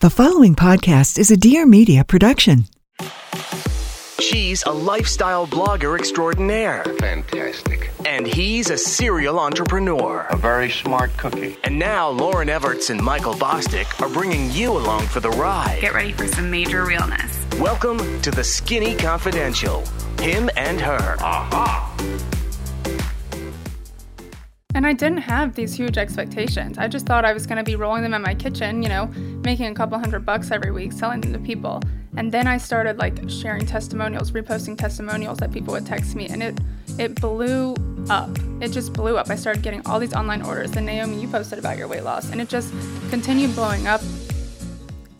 The following podcast is a Dear Media production. She's a lifestyle blogger extraordinaire, Fantastic. and he's a serial entrepreneur. A very smart cookie. And now Lauryn Evarts and Michael Bosstick are bringing you along for the ride. Get ready for some major realness. Welcome to the Skinny Confidential. Him and her. And I didn't have these huge expectations. I just thought I was going to be rolling them in my kitchen, you know, making a couple hundred bucks every week, selling them to people. And then I started like sharing testimonials, reposting testimonials that people would text me, and it it blew up. It just blew up. I started getting all these online orders. And Naomie, you posted about your weight loss, and it just continued blowing up.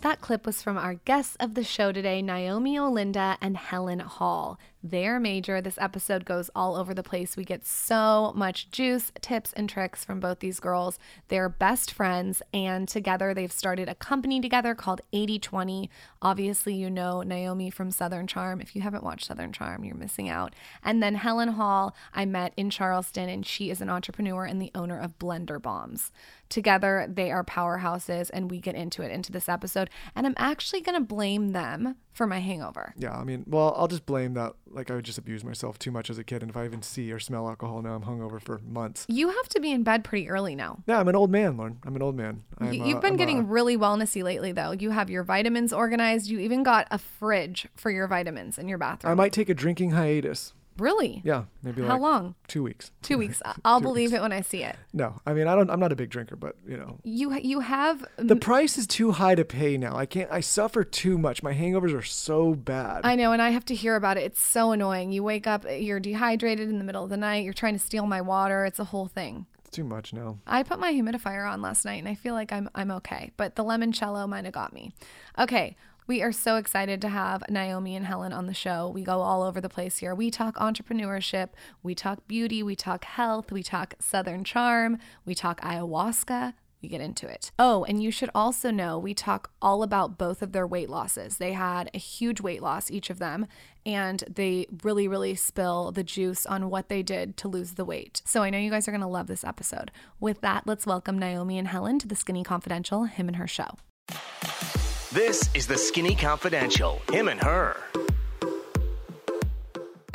That clip was from our guests of the show today, Naomie Olindo and Helen Hall. They're major. This episode goes all over the place. We get so much juice, tips, and tricks from both these girls. They're best friends, and together they've started a company together called 8020. Obviously, you know Naomie from Southern Charm. If you haven't watched Southern Charm, you're missing out. And then Helen Hall, I met in Charleston, and she is an entrepreneur and the owner of Blender Bombs. Together, they are powerhouses, and we get into it into this episode. And I'm actually going to blame them for my hangover. Yeah, I mean, well, I'll just blame that. Like, I would just abuse myself too much as a kid. And if I even see or smell alcohol now, I'm hungover for months. You have to be in bed pretty early now. Yeah, I'm an old man, Lauryn. I'm an old man. I'm, You- uh, You've been I'm, getting uh, really wellnessy lately, though. You have your vitamins organized. You even got a fridge for your vitamins in your bathroom. I might take a drinking hiatus. Really? Yeah, maybe How like long? Two weeks. Two weeks. I- I'll Two believe weeks. it when I see it. No, I mean, I don't. I'm not a big drinker, but you know, You you have the price is too high to pay now. I can't. I suffer too much. My hangovers are so bad. I know, and I have to hear about it. It's so annoying. You wake up, you're dehydrated in the middle of the night. You're trying to steal my water. It's a whole thing. it's too much now. I put my humidifier on last night, and I feel like I'm I'm okay. But the limoncello might have got me. Okay, we are so excited to have Naomie and Helen on the show. We go all over the place here. We talk entrepreneurship, we talk beauty, we talk health, we talk Southern charm, we talk ayahuasca. We get into it. Oh, and you should also know we talk all about both of their weight losses. They had a huge weight loss, each of them, and they really, really spill the juice on what they did to lose the weight. So I know you guys are going to love this episode. With that, let's welcome Naomie and Helen to the Skinny Confidential, him and her show. This is the Skinny Confidential. Him and her.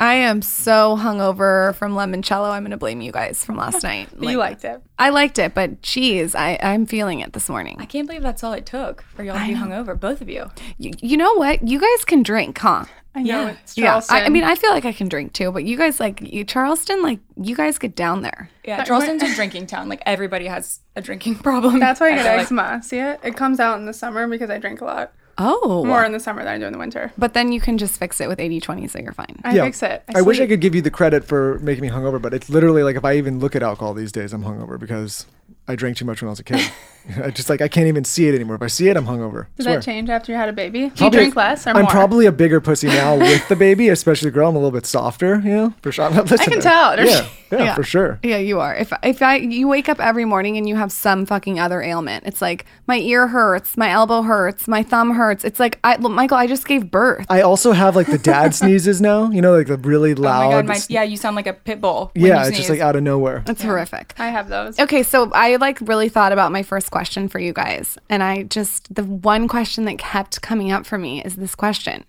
I am so hungover from limoncello. I'm going to blame you guys from last night. you liked it. I liked it, but geez, I, I'm feeling it this morning. I can't believe that's all it took for y'all to be hungover, both of you. You, you know what? You guys can drink, huh? I know Yeah. it's Yeah, Charleston. I, I mean, I feel like I can drink too, but you guys like you, Charleston, like you guys get down there. Yeah, Charleston's a drinking town. Like everybody has a drinking problem. That's why I get feel like- eczema. See it? It comes out in the summer because I drink a lot. Oh, More in the summer than I do in the winter. but then you can just fix it with 80-20, so you're fine. I fix it. I, wish I could give you the credit for making me hungover, but it's literally like if I even look at alcohol these days, I'm hungover because I drank too much when I was a kid. I just like I can't even see it anymore. If I see it, I'm hungover. Did Swear. that change after you had a baby? Do you Probably- drink less or I'm more? probably a bigger pussy now with the baby, especially girl. I'm a little bit softer, you know, for sure. Listen, I can tell. Yeah, yeah, Yeah. for sure. Yeah, you are. If if I you wake up every morning and you have some fucking other ailment, it's like my ear hurts, my elbow hurts, my thumb hurts. It's like I, look, Michael, I just gave birth. I also have like the dad sneezes now, you know, like the really loud. Oh my loud. god, my, yeah, you sound like a pit bull. when yeah, you it's just like out of nowhere. It's horrific. I have those. Okay, so I like really thought about my first question for you guys. And I just, the one question that kept coming up for me is this question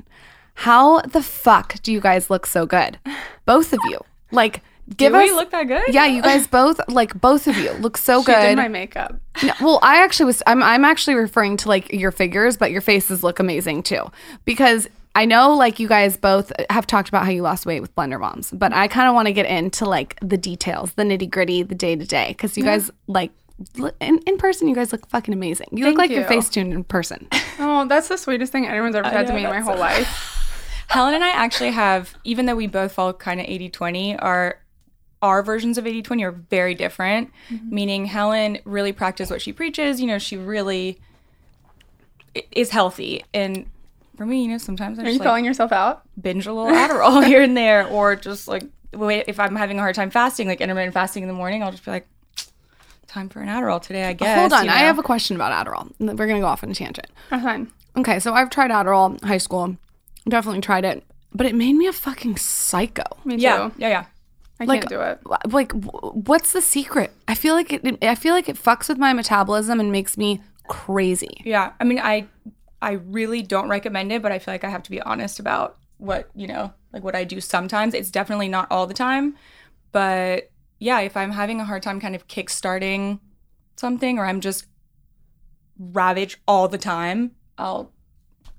How the fuck do you guys look so good? Both of you. Like, give Do us. we look that good? Yeah, you guys both, like, both of you look so She did good. my makeup. No, well, I actually was. I'm. I'm actually referring to like your figures, but your faces look amazing too. Because I know, like you guys both have talked about how you lost weight with Blender Bombs, but I kind of want to get into like the details, the nitty gritty, the day to day. Because you guys like in, in person, you guys look fucking amazing. You look like your you. face tuned in person. Oh, that's the sweetest thing anyone's ever said to me in my whole so- life. Helen and I actually have, even though we both fall kind of 80 20, our our versions of 80 20 are very different. Mm-hmm. Meaning, Helen really practices what she preaches. You know, she really is healthy. And for me, you know, sometimes I Are just you like, calling yourself out? binge a little Adderall here and there, or just like wait if I'm having a hard time fasting, like intermittent fasting in the morning, I'll just be like, time for an Adderall today, I guess. Hold on, you I have a question about Adderall. We're gonna go off on a tangent. That's fine. Okay, so I've tried Adderall high school. Definitely tried it, but it made me a fucking psycho. Me too. yeah, yeah, yeah. I like can't do it. like what's the secret i feel like it i feel like it fucks with my metabolism and makes me crazy. Yeah. I mean, I I really don't recommend it, but I feel like I have to be honest about what, you know, like what I do sometimes. It's definitely not all the time, but yeah, if I'm having a hard time kind of kickstarting something or I'm just ravaged all the time, I'll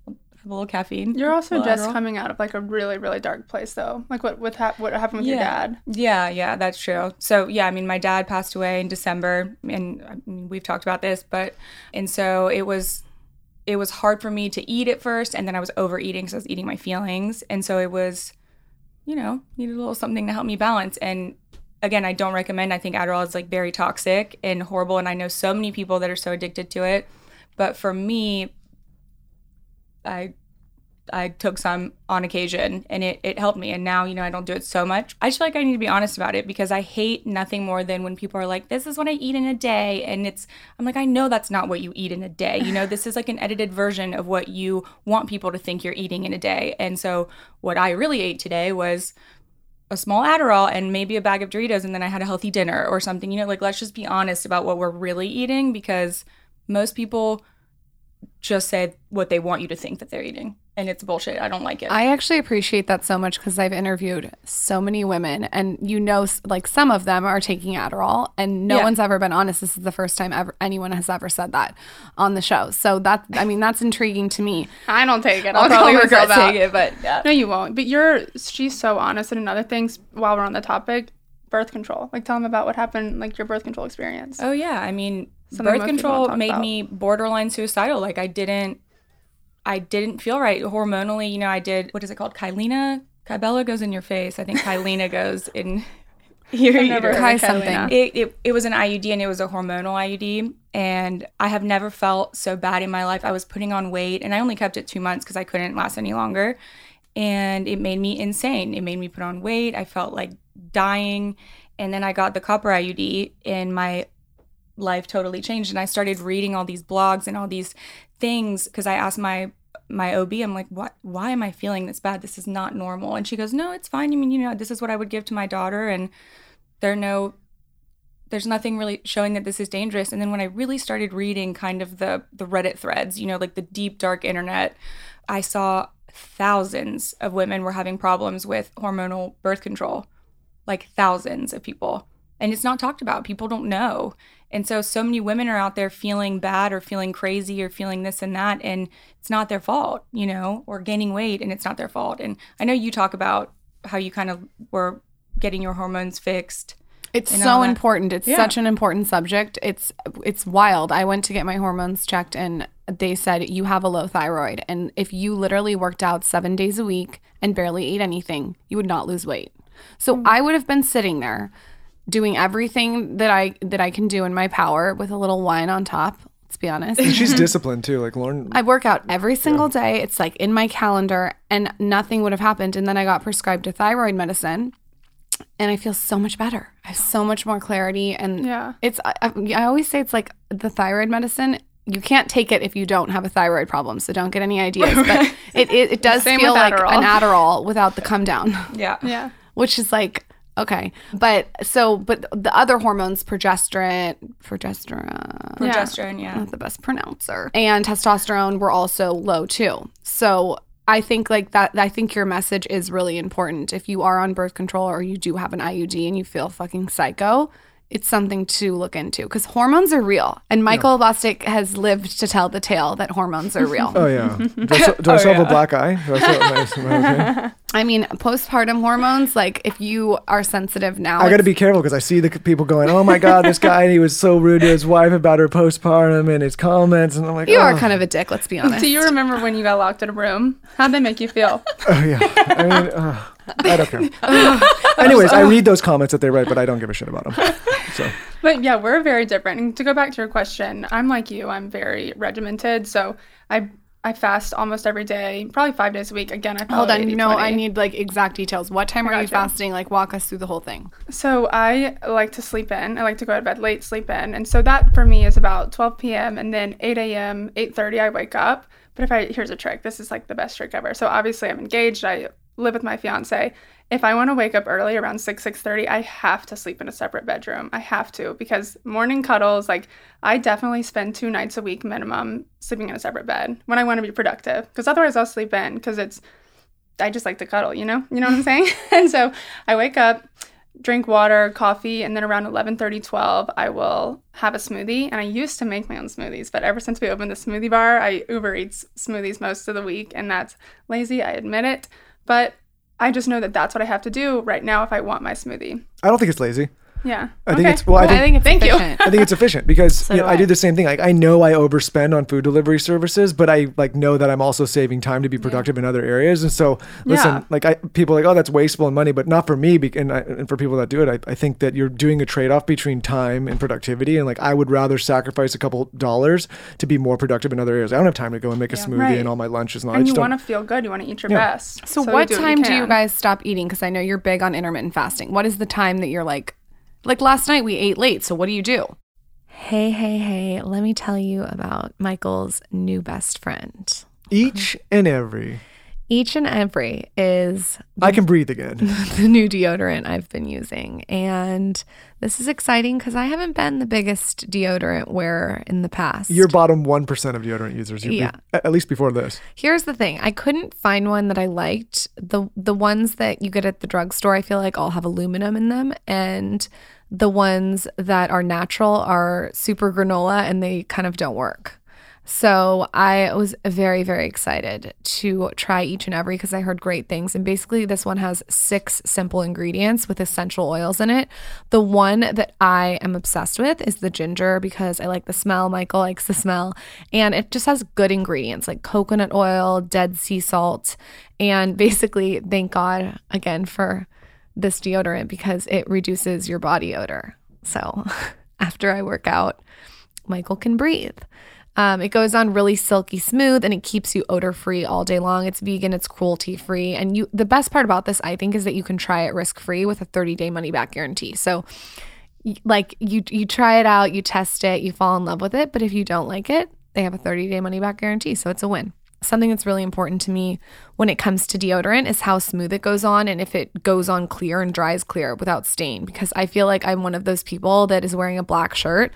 have a little caffeine. You're also just coming out of like a really, really dark place, though. Like what what, hap- what happened with your dad? Yeah, yeah, that's true. So yeah, I mean, my dad passed away in December, and I mean, we've talked about this, but and so it was, it was hard for me to eat at first, and then I was overeating because I was eating my feelings, and so it was, you know, needed a little something to help me balance. And again, I don't recommend. I think Adderall is like very toxic and horrible, and I know so many people that are so addicted to it. But for me, I I took some on occasion and it, it helped me. And now, you know, I don't do it so much. I just feel like I need to be honest about it because I hate nothing more than when people are like, this is what I eat in a day. And it's, I'm like, I know that's not what you eat in a day. You know, this is like an edited version of what you want people to think you're eating in a day. And so what I really ate today was a small Adderall and maybe a bag of Doritos. And then I had a healthy dinner or something. You know, like, let's just be honest about what we're really eating because most people just say what they want you to think that they're eating. And it's bullshit. I don't like it. I actually appreciate that so much because I've interviewed so many women, and you know, like some of them are taking Adderall, and no Yeah. one's ever been honest. This is the first time ever anyone has ever said that on the show. So that, I mean, that's intriguing to me. I don't take it. I'll I'll, probably regret myself out. saying it, but yeah. No, you won't. But you're she's so honest. And another thing, while we're on the topic, birth control. Like, tell them about what happened, like your birth control experience. Oh yeah, I mean, Something birth most people don't control made about. me borderline suicidal. Like I didn't, I didn't feel right hormonally. You know, I did what is it called? Kyleena. Kybella goes in your face. I think Kyleena goes in your never heard something. It, it, it was an IUD and it was a hormonal IUD. And I have never felt so bad in my life. I was putting on weight and I only kept it two months because I couldn't last any longer. And it made me insane. It made me put on weight. I felt like dying. And then I got the copper IUD and my life totally changed. And I started reading all these blogs and all these things because I asked my my OB, I'm like, what? Why am I feeling this bad? This is not normal. And she goes, No, it's fine. I mean, you know, this is what I would give to my daughter, and there are no there's nothing really showing that this is dangerous and then when i really started reading kind of the the reddit threads you know like the deep dark internet i saw thousands of women were having problems with hormonal birth control like thousands of people and it's not talked about people don't know and so so many women are out there feeling bad or feeling crazy or feeling this and that and it's not their fault you know or gaining weight and it's not their fault and i know you talk about how you kind of were getting your hormones fixed It's so important. It's Yeah. such an important subject. It's it's wild. I went to get my hormones checked and they said you have a low thyroid and if you literally worked out 7 days a week and barely ate anything, you would not lose weight. So mm. I would have been sitting there doing everything that I that I can do in my power with a little wine on top. Let's be honest. And she's disciplined too. Like Lauryn, I work out every single day. It's like in my calendar, and nothing would have happened. And then I got prescribed a thyroid medicine, and I feel so much better. I have so much more clarity. And Yeah. it's I, I I always say it's like the thyroid medicine. You can't take it if you don't have a thyroid problem. So don't get any ideas. But it it, it does Same feel like Adderall. an Adderall without the come down, yeah Yeah. which is like. Okay, but so but the other hormones, progesterone, progesterone, progesterone yeah not the best pronouncer. And testosterone were also low too. So I think like that I think your message is really important. If you are on birth control or you do have an IUD and you feel fucking psycho, it's something to look into because hormones are real. And Michael Bosstick has lived to tell the tale that hormones are real. oh yeah. Do I, still- do I still have a black eye? Do I still, am I- am I okay? I mean, postpartum hormones, like if you are sensitive now, I got to be careful because I see the people going, "Oh my God, this guy he was so rude to his wife about her postpartum and his comments," and I'm like, you oh. are kind of a dick, let's be honest. Do you remember when you got locked in a room? How'd that make you feel? Oh yeah. I mean, uh, I don't care. Anyways, I read those comments that they write, but I don't give a shit about them. So But yeah, we're very different. And to go back to your question, I'm like you. I'm very regimented. So I I fast almost every day, probably five days a week. Again, I oh, Hold on, no, 80-20. I need like exact details. What time are you fasting? Like, walk us through the whole thing. So I like to sleep in. I like to go to bed late, sleep in, and so that for me is about 12 p.m. and then 8 a.m., 8:30 I wake up. But if I here's a trick. This is like the best trick ever. So obviously I'm engaged. I live with my fiance. If I want to wake up early around 6 6:30, I have to sleep in a separate bedroom. I have to because morning cuddles like I definitely spend 2 nights a week minimum sleeping in a separate bed when I want to be productive because otherwise I'll sleep in cuz it's I just like to cuddle, you know? You know what I'm saying? and so I wake up, drink water, coffee, and then around 11:30, 12, I will have a smoothie. And I used to make my own smoothies, but ever since we opened the smoothie bar, I Uber Eats smoothies most of the week, and that's lazy. I admit it, but I just know that that's what I have to do right now if I want my smoothie. I don't think it's lazy. Yeah. I think Okay. it's well. I I think, think it's Thank you. efficient. I think it's efficient because you know, I. do the same thing. Like I know I overspend on food delivery services, but I like know that I'm also saving time to be productive in other areas. And so, listen, Yeah. like I people are like, oh, that's wasteful in money, but not for me. bec- And, I, and for people that do it, I, I think that you're doing a trade off between time and productivity. And like I would rather sacrifice a couple dollars to be more productive in other areas. I don't have time to go and make a smoothie Right. and all my lunches and all. I And you want to feel good. You want to eat your Yeah. best. So, you what do time do you guys stop eating? Because I know you're big on intermittent fasting. What is the time that you're like, like last night we ate late. So what do you do? Hey, hey, hey! Let me tell you about Michael's new best friend. Each and every, Each and every is I can breathe again. the new deodorant I've been using. And this is exciting because I haven't been the biggest deodorant wearer in the past. You're bottom one percent of deodorant users. You're be- Yeah. at least before this. Here's the thing. I couldn't find one that I liked. The the ones that you get at the drugstore, I feel like all have aluminum in them and the ones that are natural are super granola and they kind of don't work. So I was very, very excited to try each and every because I heard great things. And basically, this one has six simple ingredients with essential oils in it. The one that I am obsessed with is the ginger because I like the smell. Michael likes the smell. And it just has good ingredients like coconut oil, dead sea salt. And basically, thank God again for this deodorant because it reduces your body odor. So after I work out, Michael can breathe. Um, it goes on really silky smooth and it keeps you odor free all day long. It's vegan, it's cruelty free, and you. The best part about this, I think, is that you can try it risk free with a 30 day money back guarantee. So, like you, you try it out, you test it, you fall in love with it. But if you don't like it, they have a 30 day money back guarantee, so it's a win. Something that's really important to me when it comes to deodorant is how smooth it goes on and if it goes on clear and dries clear without stain. Because I feel like I'm one of those people that is wearing a black shirt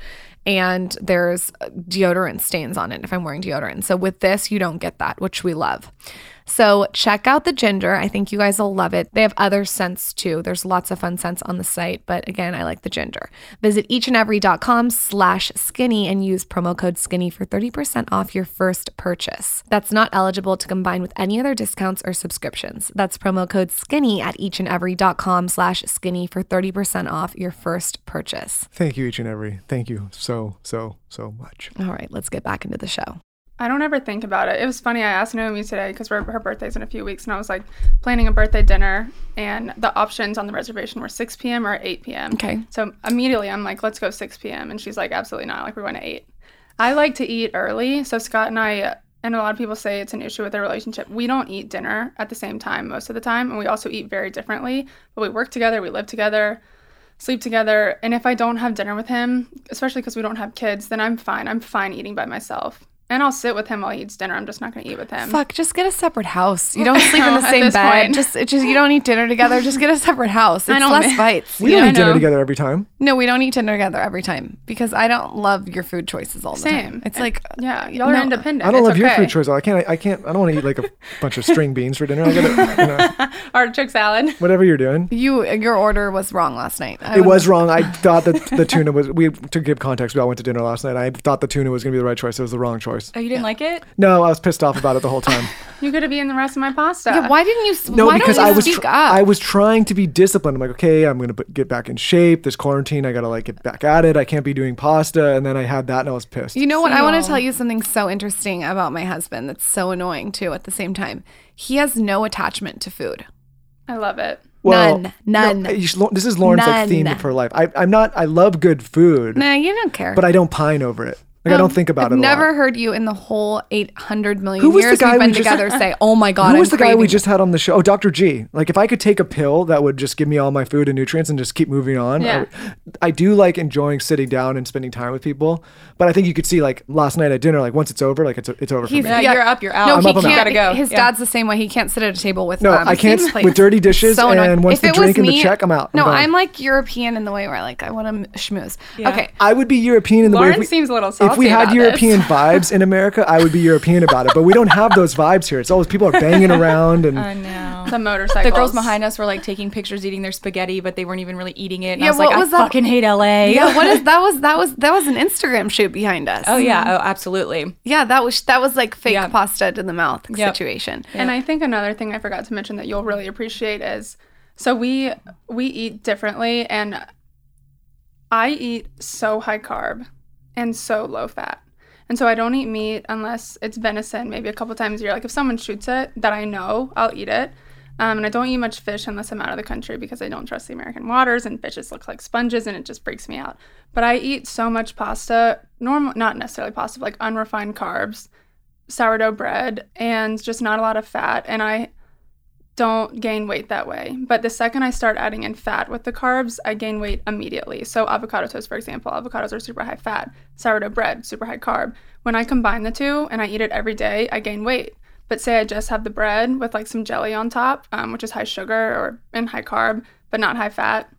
and there's deodorant stains on it if I'm wearing deodorant. So with this, you don't get that, which we love. So check out the ginger. I think you guys will love it. They have other scents too. There's lots of fun scents on the site, but again, I like the ginger. Visit eachandevery.com slash skinny and use promo code skinny for 30% off your first purchase. That's not eligible to combine with any other discounts or subscriptions. That's promo code skinny at eachandevery.com slash skinny for 30% off your first purchase. Thank you, each and every. Thank you so, so, so much. All right, let's get back into the show. I don't ever think about it. It was funny. I asked Naomie today because her birthday's in a few weeks, and I was like planning a birthday dinner, and the options on the reservation were 6 p.m. or 8 p.m. Okay. So immediately I'm like, let's go 6 p.m. And she's like, absolutely not. Like, we're going to 8. I like to eat early. So Scott and I, and a lot of people say it's an issue with their relationship. We don't eat dinner at the same time most of the time. And we also eat very differently. But we work together, we live together, sleep together. And if I don't have dinner with him, especially because we don't have kids, then I'm fine. I'm fine eating by myself. And I'll sit with him while he eats dinner. I'm just not going to eat with him. Fuck, just get a separate house. You don't sleep in the same bed. point. Just, it just you don't eat dinner together. Just get a separate house. It's I don't less ma- fights. We Yeah, don't I eat dinner together every time. No, we don't eat dinner together every time because I don't love your food choices all the Same. time. It's like Yeah, y'all are independent. I don't It's love your food choice. I can't. I can't. I don't want to eat like a bunch of string beans for dinner. I gotta, you know, Artichoke salad. whatever you're doing. you. Your order was wrong last night. I It would- was wrong. I thought that the tuna was. We to give context. We all went to dinner last night. I thought the tuna was gonna be the right choice. It was the wrong choice. Oh, you didn't like it? No, I was pissed off about it the whole time. You could have eaten the rest of my pasta. Yeah, why didn't you? s- No, why because don't you I was speak tr- up? I was trying to be disciplined. I'm like, okay, I'm gonna put, get back in shape. This quarantine, I gotta like get back at it. I can't be doing pasta. And then I had that, and I was pissed. You know what? I want to tell you something so interesting about my husband. That's so annoying too. At the same time, he has no attachment to food. I love it. None. None. you should- this is Lauryn's like theme None. of her life. I, I'm not. I love good food, Nah, you don't care. but I don't pine over it. Like I don't think about it. I've it. a never lot. heard you in the whole 800 million Who was the years guy we've we been just- together say, "Oh my god, Who was I'm the guy we just had on the show? Oh, Dr. G. Like if I could take a pill that would just give me all my food and nutrients and just keep moving on. I Yeah. would- I, do like enjoying sitting down and spending time with people, but I think you could see like last night at dinner, like once it's over, like it's it's over for He's- me. Yeah, you're up, you're out. No, I'm he up, I'm out. can't. Gotta go. His Yeah. dad's the same way. He can't sit at a table with. No, um, I can't same place. with dirty dishes So annoying. and once If the it was drink and the me- check, I'm out. No. I'm like European in the way where like I want to schmooze. Okay, I would be European in the way Lauryn if seems a little if we had European this. vibes in America, I would be European about it. But we don't have those vibes here. It's always people are banging around and I know. The motorcycles. The girls behind us were like taking pictures eating their spaghetti, but they weren't even really eating it. And Yeah, I was like, what I that? fucking hate LA. yeah. What is that? Was that was that was an Instagram shoot behind us? Oh yeah, oh absolutely. yeah. That was that was like fake Yeah. pasta to the mouth Yep. situation. And I think another thing I forgot to mention that you'll really appreciate is so we we eat differently and I eat so high carb and so low fat. And so I don't eat meat unless it's venison, maybe a couple times a year. Like if someone shoots it that I know, I'll eat it. Um, and I don't eat much fish unless I'm out of the country because I don't trust the American waters and fishes look like sponges and it just freaks me out. But I eat so much pasta, normal, not necessarily pasta, like unrefined carbs, sourdough bread, and just not a lot of fat. And I don't gain weight that way. But the second I start adding in fat with the carbs, I gain weight immediately. So avocado toast, for example, avocados are super high fat. Sourdough bread, super high carb. When I combine the two and I eat it every day, I gain weight. But say I just have the bread with like some jelly on top, um, which is high sugar or and high carb, but not high fat,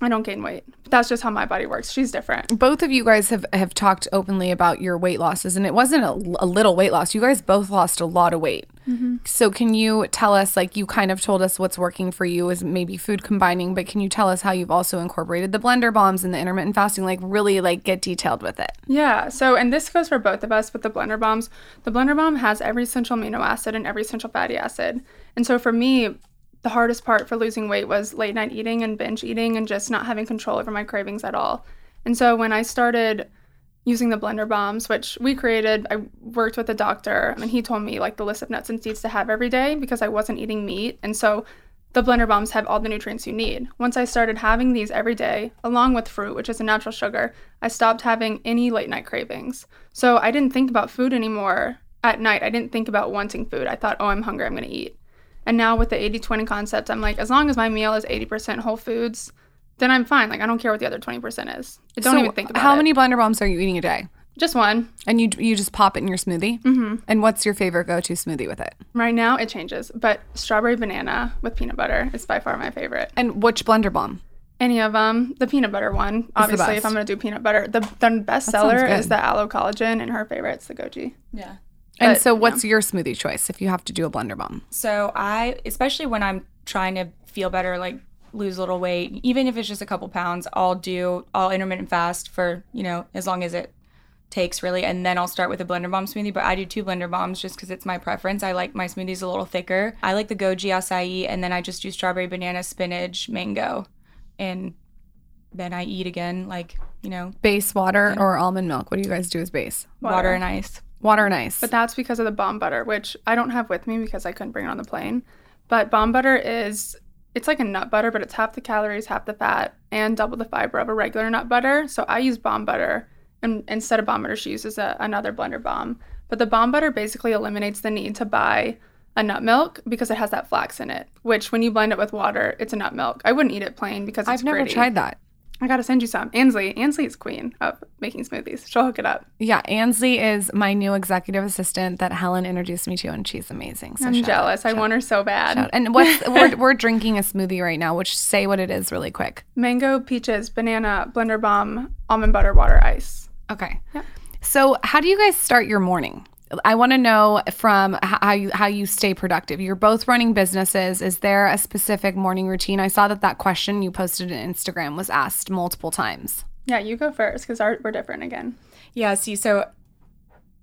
I don't gain weight. That's just how my body works. She's different. Both of you guys have have talked openly about your weight losses, and it wasn't a, a little weight loss. You guys both lost a lot of weight. Mm-hmm. So can you tell us, like you kind of told us what's working for you is maybe food combining, but can you tell us how you've also incorporated the blender bombs and the intermittent fasting? Like really, like get detailed with it. Yeah. So, and this goes for both of us with the blender bombs. The blender bomb has every essential amino acid and every essential fatty acid. And so for me, the hardest part for losing weight was late night eating and binge eating and just not having control over my cravings at all. And so when I started using the blender bombs, which we created, I worked with a doctor and he told me like the list of nuts and seeds to have every day because I wasn't eating meat. And so the blender bombs have all the nutrients you need. Once I started having these every day, along with fruit, which is a natural sugar, I stopped having any late night cravings. So I didn't think about food anymore at night. I didn't think about wanting food. I thought, oh, I'm hungry, I'm going to eat. And now with the 80 20 concept, I'm like, as long as my meal is 80% whole foods, then I'm fine. Like, I don't care what the other 20% is. I don't So even think about how it. How many blender bombs are you eating a day? Just one. And you you just pop it in your smoothie. Mm-hmm. And what's your favorite go to smoothie with it? Right now, it changes, but strawberry banana with peanut butter is by far my favorite. And which blender bomb? Any of them. The peanut butter one, obviously, if. I'm going to do peanut butter. The, the best That seller is the aloe collagen, and her favorite's the goji. Yeah. And But, so, you what's your smoothie choice if you have to do a blender bomb? So I, especially when I'm trying to feel better, like lose a little weight, even if it's just a couple pounds, I'll do, I'll intermittent fast for, you know, as long as it takes really. And then I'll start with a blender bomb smoothie, but I do two blender bombs just because it's my preference. I like my smoothies a little thicker. I like the goji acai, and then I just do strawberry, banana, spinach, mango. And then I eat again, like, you know, Base water or almond milk? What do you guys do as base? water, and ice. Water and ice. But that's because of the bomb butter, which I don't have with me because I couldn't bring it on the plane. But bomb butter is it's like a nut butter, but it's half the calories, half the fat, and double the fiber of a regular nut butter. So I use bomb butter, and instead of bomb butter, she uses a, another blender bomb. But the bomb butter basically eliminates the need to buy a nut milk because it has that flax in it. Which, when you blend it with water, it's a nut milk. I wouldn't eat it plain because it's I've never gritty. tried that. I gotta send you some. Ansley, Ansley is queen of making smoothies. She'll hook it up. Yeah, Ansley is my new executive assistant that Helen introduced me to, and she's amazing. So I'm shout out, jealous. I want her so bad. out. And what's we're, we're drinking a smoothie right now, which say what it is really quick. Mango, peaches, banana, blender bomb, almond butter, water, ice. Okay. So, how do you guys start your morning? I want to know from how you how you stay productive. You're both running businesses. Is there a specific morning routine? I saw that that question you posted on Instagram was asked multiple times. Yeah, you go first because we're different again. Yeah, see, so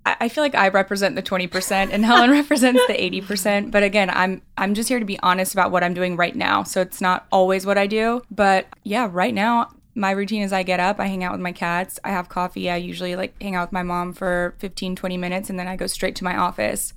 I I feel like I represent the 20% and Helen represents the 80%. But again, I'm I'm just here to be honest about what I'm doing right now. So it's not always what I do. But yeah, right now my routine is I get up, I hang out with my cats, I have coffee. I usually like hang out with my mom for 15, 20 minutes and then I go straight to my office.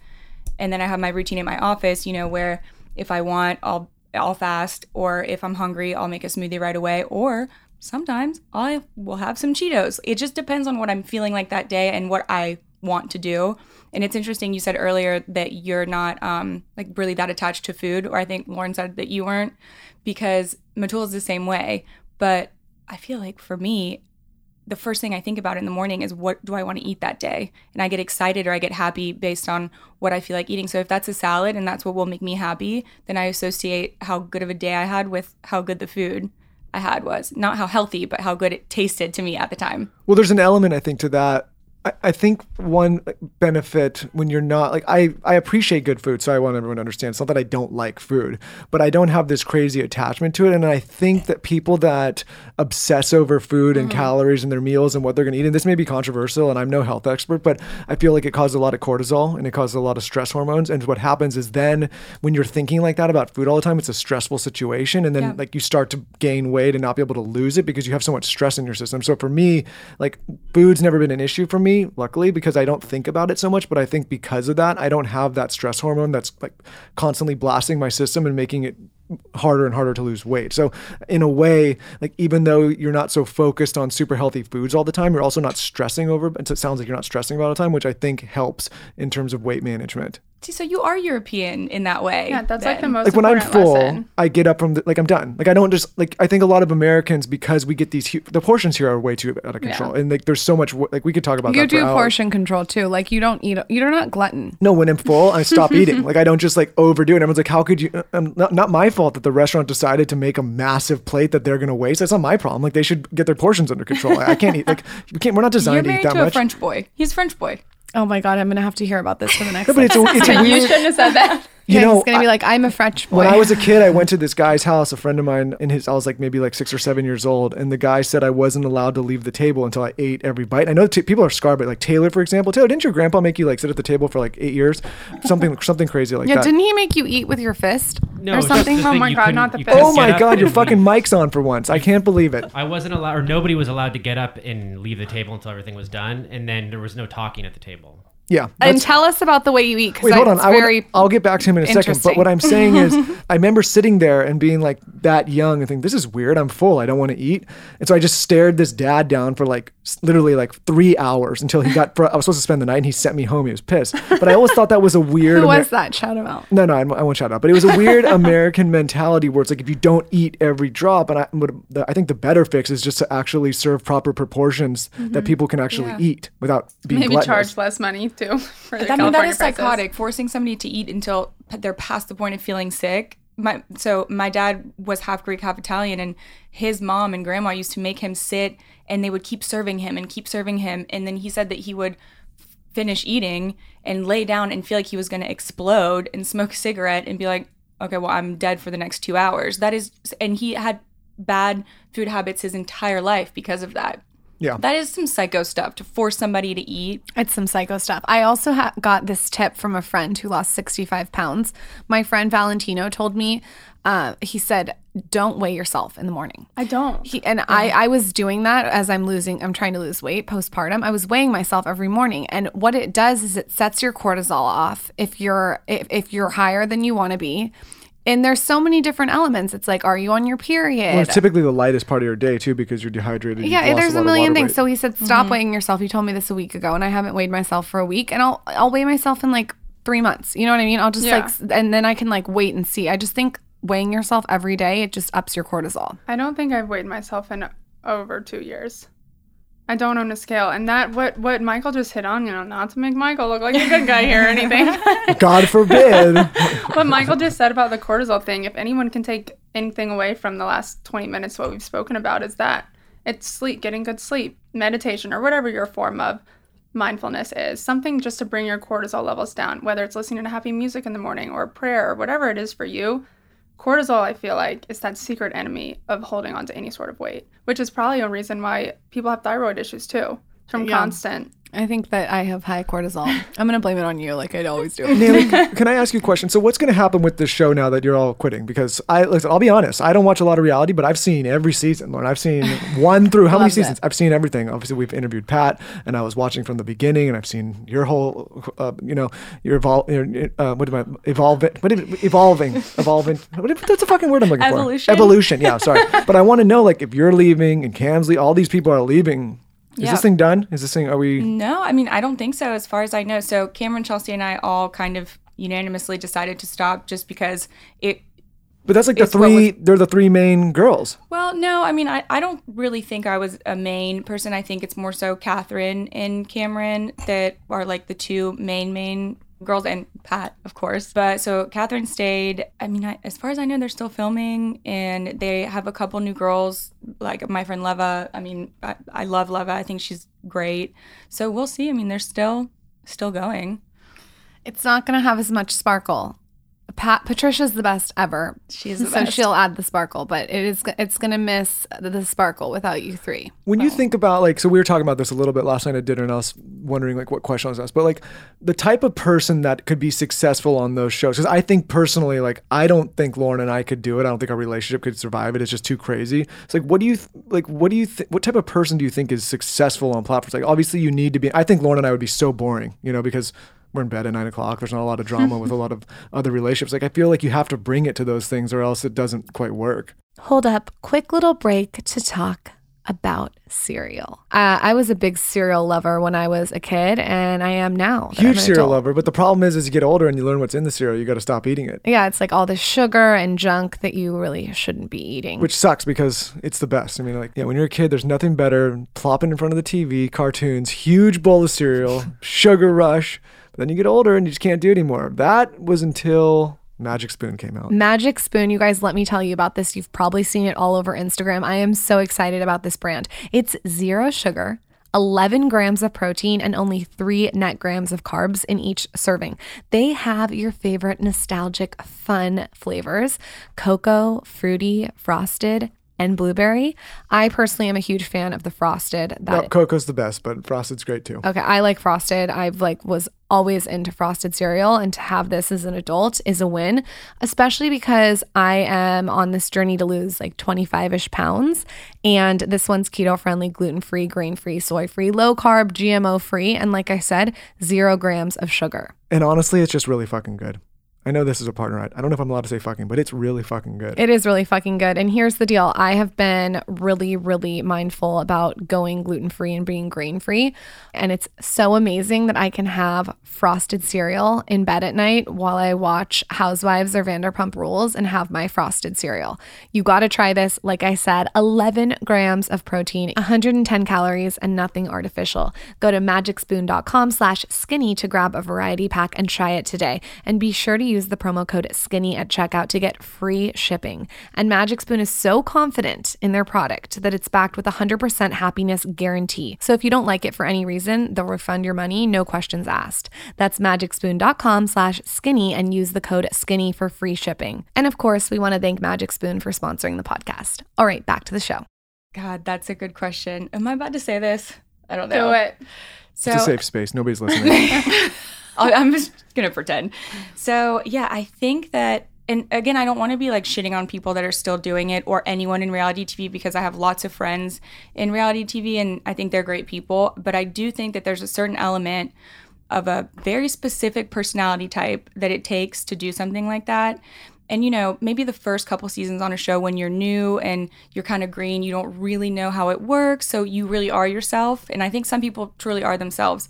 And then I have my routine in my office, you know, where if I want, I'll I'll fast or if I'm hungry, I'll make a smoothie right away or sometimes I will have some Cheetos. It just depends on what I'm feeling like that day and what I want to do. And it's interesting you said earlier that you're not um, like really that attached to food, or I think Lauryn said that you weren't, because Metul is the same way. But I feel like for me, the first thing I think about in the morning is what do I want to eat that day? And I get excited or I get happy based on what I feel like eating. So if that's a salad and that's what will make me happy, then I associate how good of a day I had with how good the food I had was. Not how healthy, but how good it tasted to me at the time. Well, there's an element I think to that. I, I think one benefit when you're not like I, I appreciate good food, so I want everyone to understand. It's not that I don't like food, but I don't have this crazy attachment to it. And I think that people that obsess over food and mm-hmm. calories and their meals and what they're going to eat, and this may be controversial, and I'm no health expert, but I feel like it causes a lot of cortisol and it causes a lot of stress hormones. And what happens is then when you're thinking like that about food all the time, it's a stressful situation, and then Yeah. like you start to gain weight and not be able to lose it because you have so much stress in your system. So for me, like food's never been an issue for me, luckily, because I don't think about it so much. But I think because of that, I don't have that stress hormone that's like constantly blasting my system and making it harder and harder to lose weight. So in a way, like even though you're not so focused on super healthy foods all the time, you're also not stressing over so it sounds like you're not stressing about all the time, which I think helps in terms of weight management. See, so you are European in that way. Yeah, that's like the most like when I'm full, lesson. I get up from the, like I'm done. Like I don't just like I think a lot of Americans because we get these hu- the portions here are way too out of control, and like there's so much like we could talk about You that for do hours. portion control too. Like you don't eat. You're not glutton. No, when I'm full, I stop eating. Like I don't just like overdo it. Everyone's like, "How could you?" Um, not, not my fault that the restaurant decided to make a massive plate that they're gonna waste. That's not my problem. Like they should get their portions under control. I, I can't eat. Like we can't. We're not You're designed to eat that to a much. French boy. He's a French boy. Oh my god, I'm gonna have to hear about this for the next. No, but it's a, it's a You shouldn't have said that. You Yeah, know, he's gonna be like, I'm a French boy. When I was a kid, I went to this guy's house, a friend of mine, and his I was like maybe like six or seven years old, and the guy said I wasn't allowed to leave the table until I ate every bite. I know t- people are scarred, but like Taylor, for example, Taylor, didn't your grandpa make you like sit at the table for like eight years, something something crazy like yeah, that? didn't he make you eat with your fist No, or something? Oh, oh my God, couldn't- the fist. oh my god, your fucking leave. mic's on for once. I can't believe it. I wasn't allowed, or nobody was allowed to get up and leave the table until everything was done, and then there was no talking at the table. Yeah. and tell us about the way you eat. Wait, hold on. I very. will, I'll get back to him in a second. But what I'm saying is, I remember sitting there and being like that young and thinking, this is weird. I'm full. I don't want to eat. And so I just stared this dad down for like literally like three hours until he got, I was supposed to spend the night and he sent me home. He was pissed. But I always thought that was a weird. who Amer- was that? Shout him out. No, no, I I won't shout out. But it was a weird American mentality where it's like if you don't eat every drop, and I, the, I think the better fix is just to actually serve proper proportions that mm-hmm. people can actually Yeah. eat without being Maybe gluttonous. charge less money too. For I mean, that prices. psychotic. Forcing somebody to eat until they're past the point of feeling sick. My so my dad was half Greek, half Italian, and his mom and grandma used to make him sit, and they would keep serving him and keep serving him, and then he said that he would finish eating and lay down and feel like he was going to explode and smoke a cigarette and be like, okay, well, I'm dead for the next two hours. That is, and he had bad food habits his entire life because of that. Yeah. That is some psycho stuff to force somebody to eat. It's some psycho stuff. I also ha- got this tip from a friend who lost 65 pounds. My friend Valentino told me, uh, he said, don't weigh yourself in the morning. I don't. He, and I, I was doing that as I'm losing, I'm trying to lose weight postpartum. I was weighing myself every morning. And what it does is it sets your cortisol off if you're, if, if you're higher than you want to be. And there's so many different elements. It's like, are you on your period? Well, it's typically the lightest part of your day too because you're dehydrated. Yeah, there's lot a million things. weight. So he said, stop mm-hmm. weighing yourself. He told me this a week ago, and I haven't weighed myself for a week, and I'll I'll weigh myself in like three months. You know what I mean? I'll just Yeah. like, and then I can like wait and see. I just think weighing yourself every day it just ups your cortisol. I don't think I've weighed myself in over two years. I don't own a scale, and that what what Michael just hit on, you know, not to make Michael look like a good guy here or anything. God forbid. what Michael just said about the cortisol thing, if anyone can take anything away from the last 20 minutes, what we've spoken about is that it's sleep, getting good sleep, meditation, or whatever your form of mindfulness is. Something just to bring your cortisol levels down, whether it's listening to happy music in the morning or prayer or whatever it is for you. Cortisol, I feel like, is that secret enemy of holding on to any sort of weight, which is probably a reason why people have thyroid issues too. from Yeah. constant. I think that I have high cortisol. I'm gonna blame it on you, like I always do. Naomie, can I ask you a question? So, what's going to happen with this show now that you're all quitting? Because I, listen, I'll be honest, I don't watch a lot of reality, but I've seen every season. Lauryn, I've seen one through how many Loved it. seasons? I've seen everything. Obviously, we've interviewed Pat, and I was watching from the beginning, and I've seen your whole, uh, you know, your evol, your, uh, what am I evolving? What am- evolving, evolving. What, that's a fucking word I'm looking Evolution? for. Evolution. Evolution. Yeah, sorry, but I want to know, like, if you're leaving and Cam's leaving, all these people are leaving. Is Yeah. this thing done? Is this thing? Are we? No, I mean, I don't think so, as far as I know. So Cameron, Chelsea, and I all kind of unanimously decided to stop just because it. But that's like the three. They're the three main girls. Well, no, I mean, I, I don't really think I was a main person. I think it's more so Catherine and Cameron that are like the two main, main girls, and Pat, of course. But so Catherine stayed. I mean, I, as far as I know, they're still filming and they have a couple new girls, like my friend Leva. I mean, I, I love Leva. I think she's great. So we'll see. I mean, they're still still going. It's not gonna have as much sparkle. Pat Patricia's the best ever. She's so best. she'll add the sparkle, but it is it's gonna miss the, the sparkle without you three. When you think about like, so we were talking about this a little bit last night at dinner, and I was wondering like what question I was asked, but like the type of person that could be successful on those shows. Because I think personally, like I don't think Lauryn and I could do it. I don't think our relationship could survive it. It's just too crazy. It's like, what do you th- like? What do you think? What type of person do you think is successful on platforms? Like, obviously, you need to be. I think Lauryn and I would be so boring, you know, because. We're in bed at nine o'clock. There's not a lot of drama with a lot of other relationships. Like I feel like you have to bring it to those things, or else it doesn't quite work. Hold up, quick little break to talk about cereal. Uh, I was a big cereal lover when I was a kid, and I am now. Huge cereal adult. lover, but the problem is, as you get older and you learn what's in the cereal, you got to stop eating it. Yeah, it's like all the sugar and junk that you really shouldn't be eating. which sucks because it's the best. I mean, like, yeah, when you're a kid, there's nothing better plopping in front of the TV, cartoons, huge bowl of cereal, sugar rush. But then you get older and you just can't do it anymore. That was until Magic Spoon came out. Magic Spoon, you guys, let me tell you about this. You've probably seen it all over Instagram. I am so excited about this brand. It's zero sugar. 11 grams of protein and only 3 net grams of carbs in each serving. They have your favorite nostalgic, fun flavors cocoa, fruity, frosted, and blueberry. I personally am a huge fan of the frosted. That No, Coco's the best, but Frosted's great too. Okay, I like frosted. I've like was always into frosted cereal and to have this as an adult is a win, especially because I am on this journey to lose like 25ish pounds and this one's keto friendly, gluten-free, grain-free, soy-free, low carb, GMO free and like I said, 0 grams of sugar. And honestly, it's just really fucking good. I know this is a partner. I I don't know if I'm allowed to say fucking, but it's really fucking good. It is really fucking good. And here's the deal I have been really, really mindful about going gluten free and being grain free. And it's so amazing that I can have frosted cereal in bed at night while I watch Housewives or Vanderpump Rules and have my frosted cereal. You got to try this. Like I said, 11 grams of protein, 110 calories, and nothing artificial. Go to magicspoon.com slash skinny to grab a variety pack and try it today. And be sure to use the promo code skinny at checkout to get free shipping. And Magic Spoon is so confident in their product that it's backed with a 100% happiness guarantee. So if you don't like it for any reason, they'll refund your money, no questions asked. That's magicspoon.com slash skinny and use the code skinny for free shipping. And of course, we want to thank Magic Spoon for sponsoring the podcast. All right, back to the show. God, that's a good question. Am I about to say this? I don't know. Do it. So it's a safe space. Nobody's listening. I'm just gonna pretend. So yeah, I think that, and again, I don't want to be like shitting on people that are still doing it or anyone in reality TV because I have lots of friends in reality TV and I think they're great people. But I do think that there's a certain element of a very specific personality type that it takes to do something like that. And you know, maybe the first couple seasons on a show when you're new and you're kind of green, you don't really know how it works, so you really are yourself. And I think some people truly are themselves.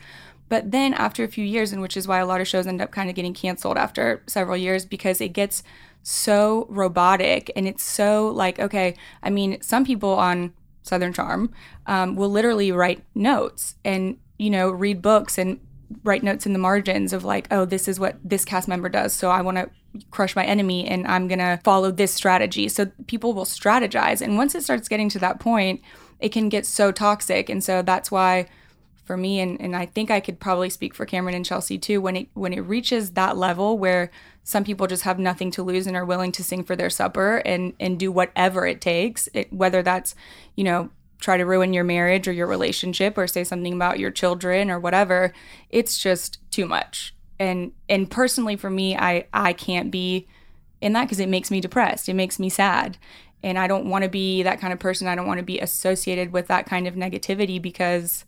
But then after a few years, and which is why a lot of shows end up kind of getting canceled after several years because it gets so robotic and it's so like, okay, I mean, some people on Southern Charm um, will literally write notes and, you know, read books and write notes in the margins of like, oh, this is what this cast member does. So I want to crush my enemy and I'm going to follow this strategy. So people will strategize. And once it starts getting to that point, it can get so toxic. And so that's why for me and, and I think I could probably speak for Cameron and Chelsea too when it when it reaches that level where some people just have nothing to lose and are willing to sing for their supper and and do whatever it takes it, whether that's you know try to ruin your marriage or your relationship or say something about your children or whatever it's just too much. And and personally for me i i can't be in that because it makes me depressed. It makes me sad. And i don't want to be that kind of person. I don't want to be associated with that kind of negativity because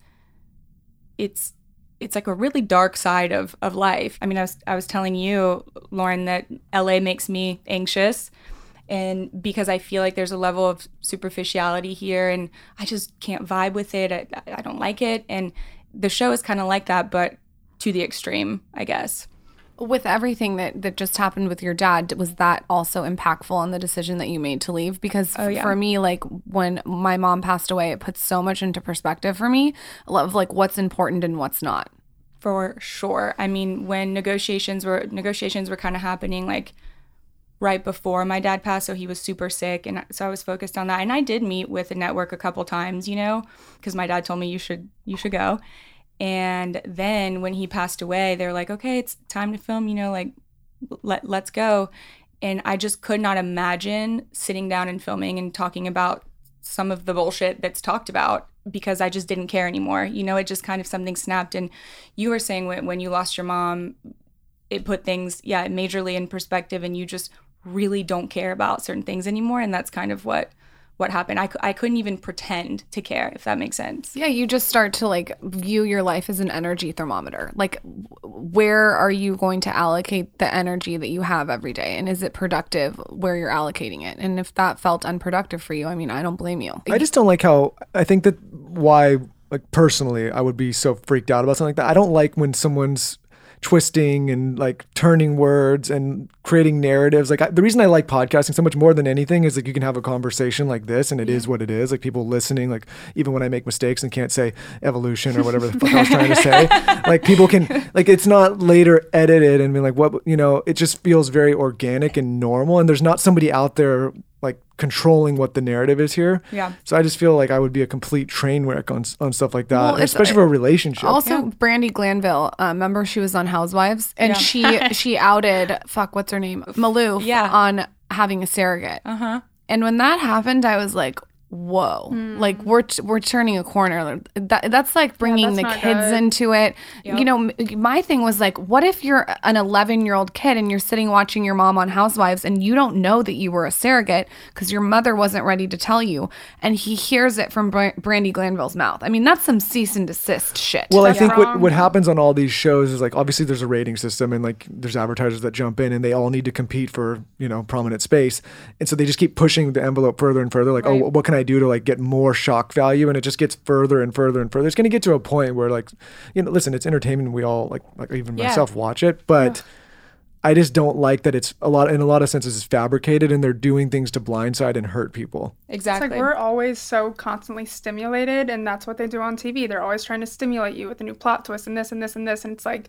it's it's like a really dark side of of life i mean i was i was telling you lauryn that la makes me anxious and because I feel like there's a level of superficiality here and I just can't vibe with it. I, I don't like it. And the show is kind of like that, but to the extreme, I guess. With everything that, that just happened with your dad, was that also impactful on the decision that you made to leave? Because Oh, yeah. for me, like when my mom passed away, it puts so much into perspective for me of like what's important and what's not. For sure. I mean, when negotiations were negotiations were kind of happening like right before my dad passed, so he was super sick and so I was focused on that. And I did meet with the network a couple times, you know, cuz my dad told me you should you should go. And then when he passed away, they're like, "Okay, it's time to film, you know, like let let's go." And I just could not imagine sitting down and filming and talking about some of the bullshit that's talked about because I just didn't care anymore. You know, it just kind of something snapped. And you were saying when, when you lost your mom, it put things, yeah, majorly in perspective, and you just really don't care about certain things anymore. And that's kind of what what happened. I, I couldn't even pretend to care, if that makes sense. Yeah, you just start to like view your life as an energy thermometer. Like, where are you going to allocate the energy that you have every day? And is it productive where you're allocating it? And if that felt unproductive for you, I mean, I don't blame you. I just don't like how I think that why like personally I would be so freaked out about something like that. I don't like when someone's twisting and like turning words and creating narratives. Like I, the reason I like podcasting so much more than anything is like you can have a conversation like this and it is what it is. Like people listening, like even when I make mistakes and can't say evolution or whatever the fuck I was trying to say, like people can like it's not later edited and be like what you know. It just feels very organic and normal, and there's not somebody out there like controlling what the narrative is here. Yeah. So I just feel like I would be a complete train wreck on on stuff like that, Well, especially for a relationship. Also, Brandi Glanville, uh, remember she was on Housewives, and Yeah. she she outed fuck, what's her name, Maloof, Yeah. on having a surrogate. Uh huh. And when that happened, I was like, whoa, hmm. like we're we're turning a corner. That that's like bringing that's the kids good. into it. Yep. You know, my thing was like, what if you're an 11 year old kid and you're sitting watching your mom on Housewives and you don't know that you were a surrogate because your mother wasn't ready to tell you, and he hears it from Bra- Brandi Glanville's mouth. I mean, that's some cease and desist shit. Well, I think what, wrong. what happens on all these shows is like obviously there's a rating system and like there's advertisers that jump in and they all need to compete for you know prominent space, and so they just keep pushing the envelope further and further. Like, oh, Right. oh, what can I do to like get more shock value? And it just gets further and further and further. It's going to get to a point where like, you know, listen, it's entertainment. We all like like even Yeah. myself watch it, but. I just don't like that it's a lot in a lot of senses it's fabricated and they're doing things to blindside and hurt people. Exactly. It's like we're always so constantly stimulated, and that's what they do on TV. They're always trying to stimulate you with a new plot twist and this and this and this. And it's like,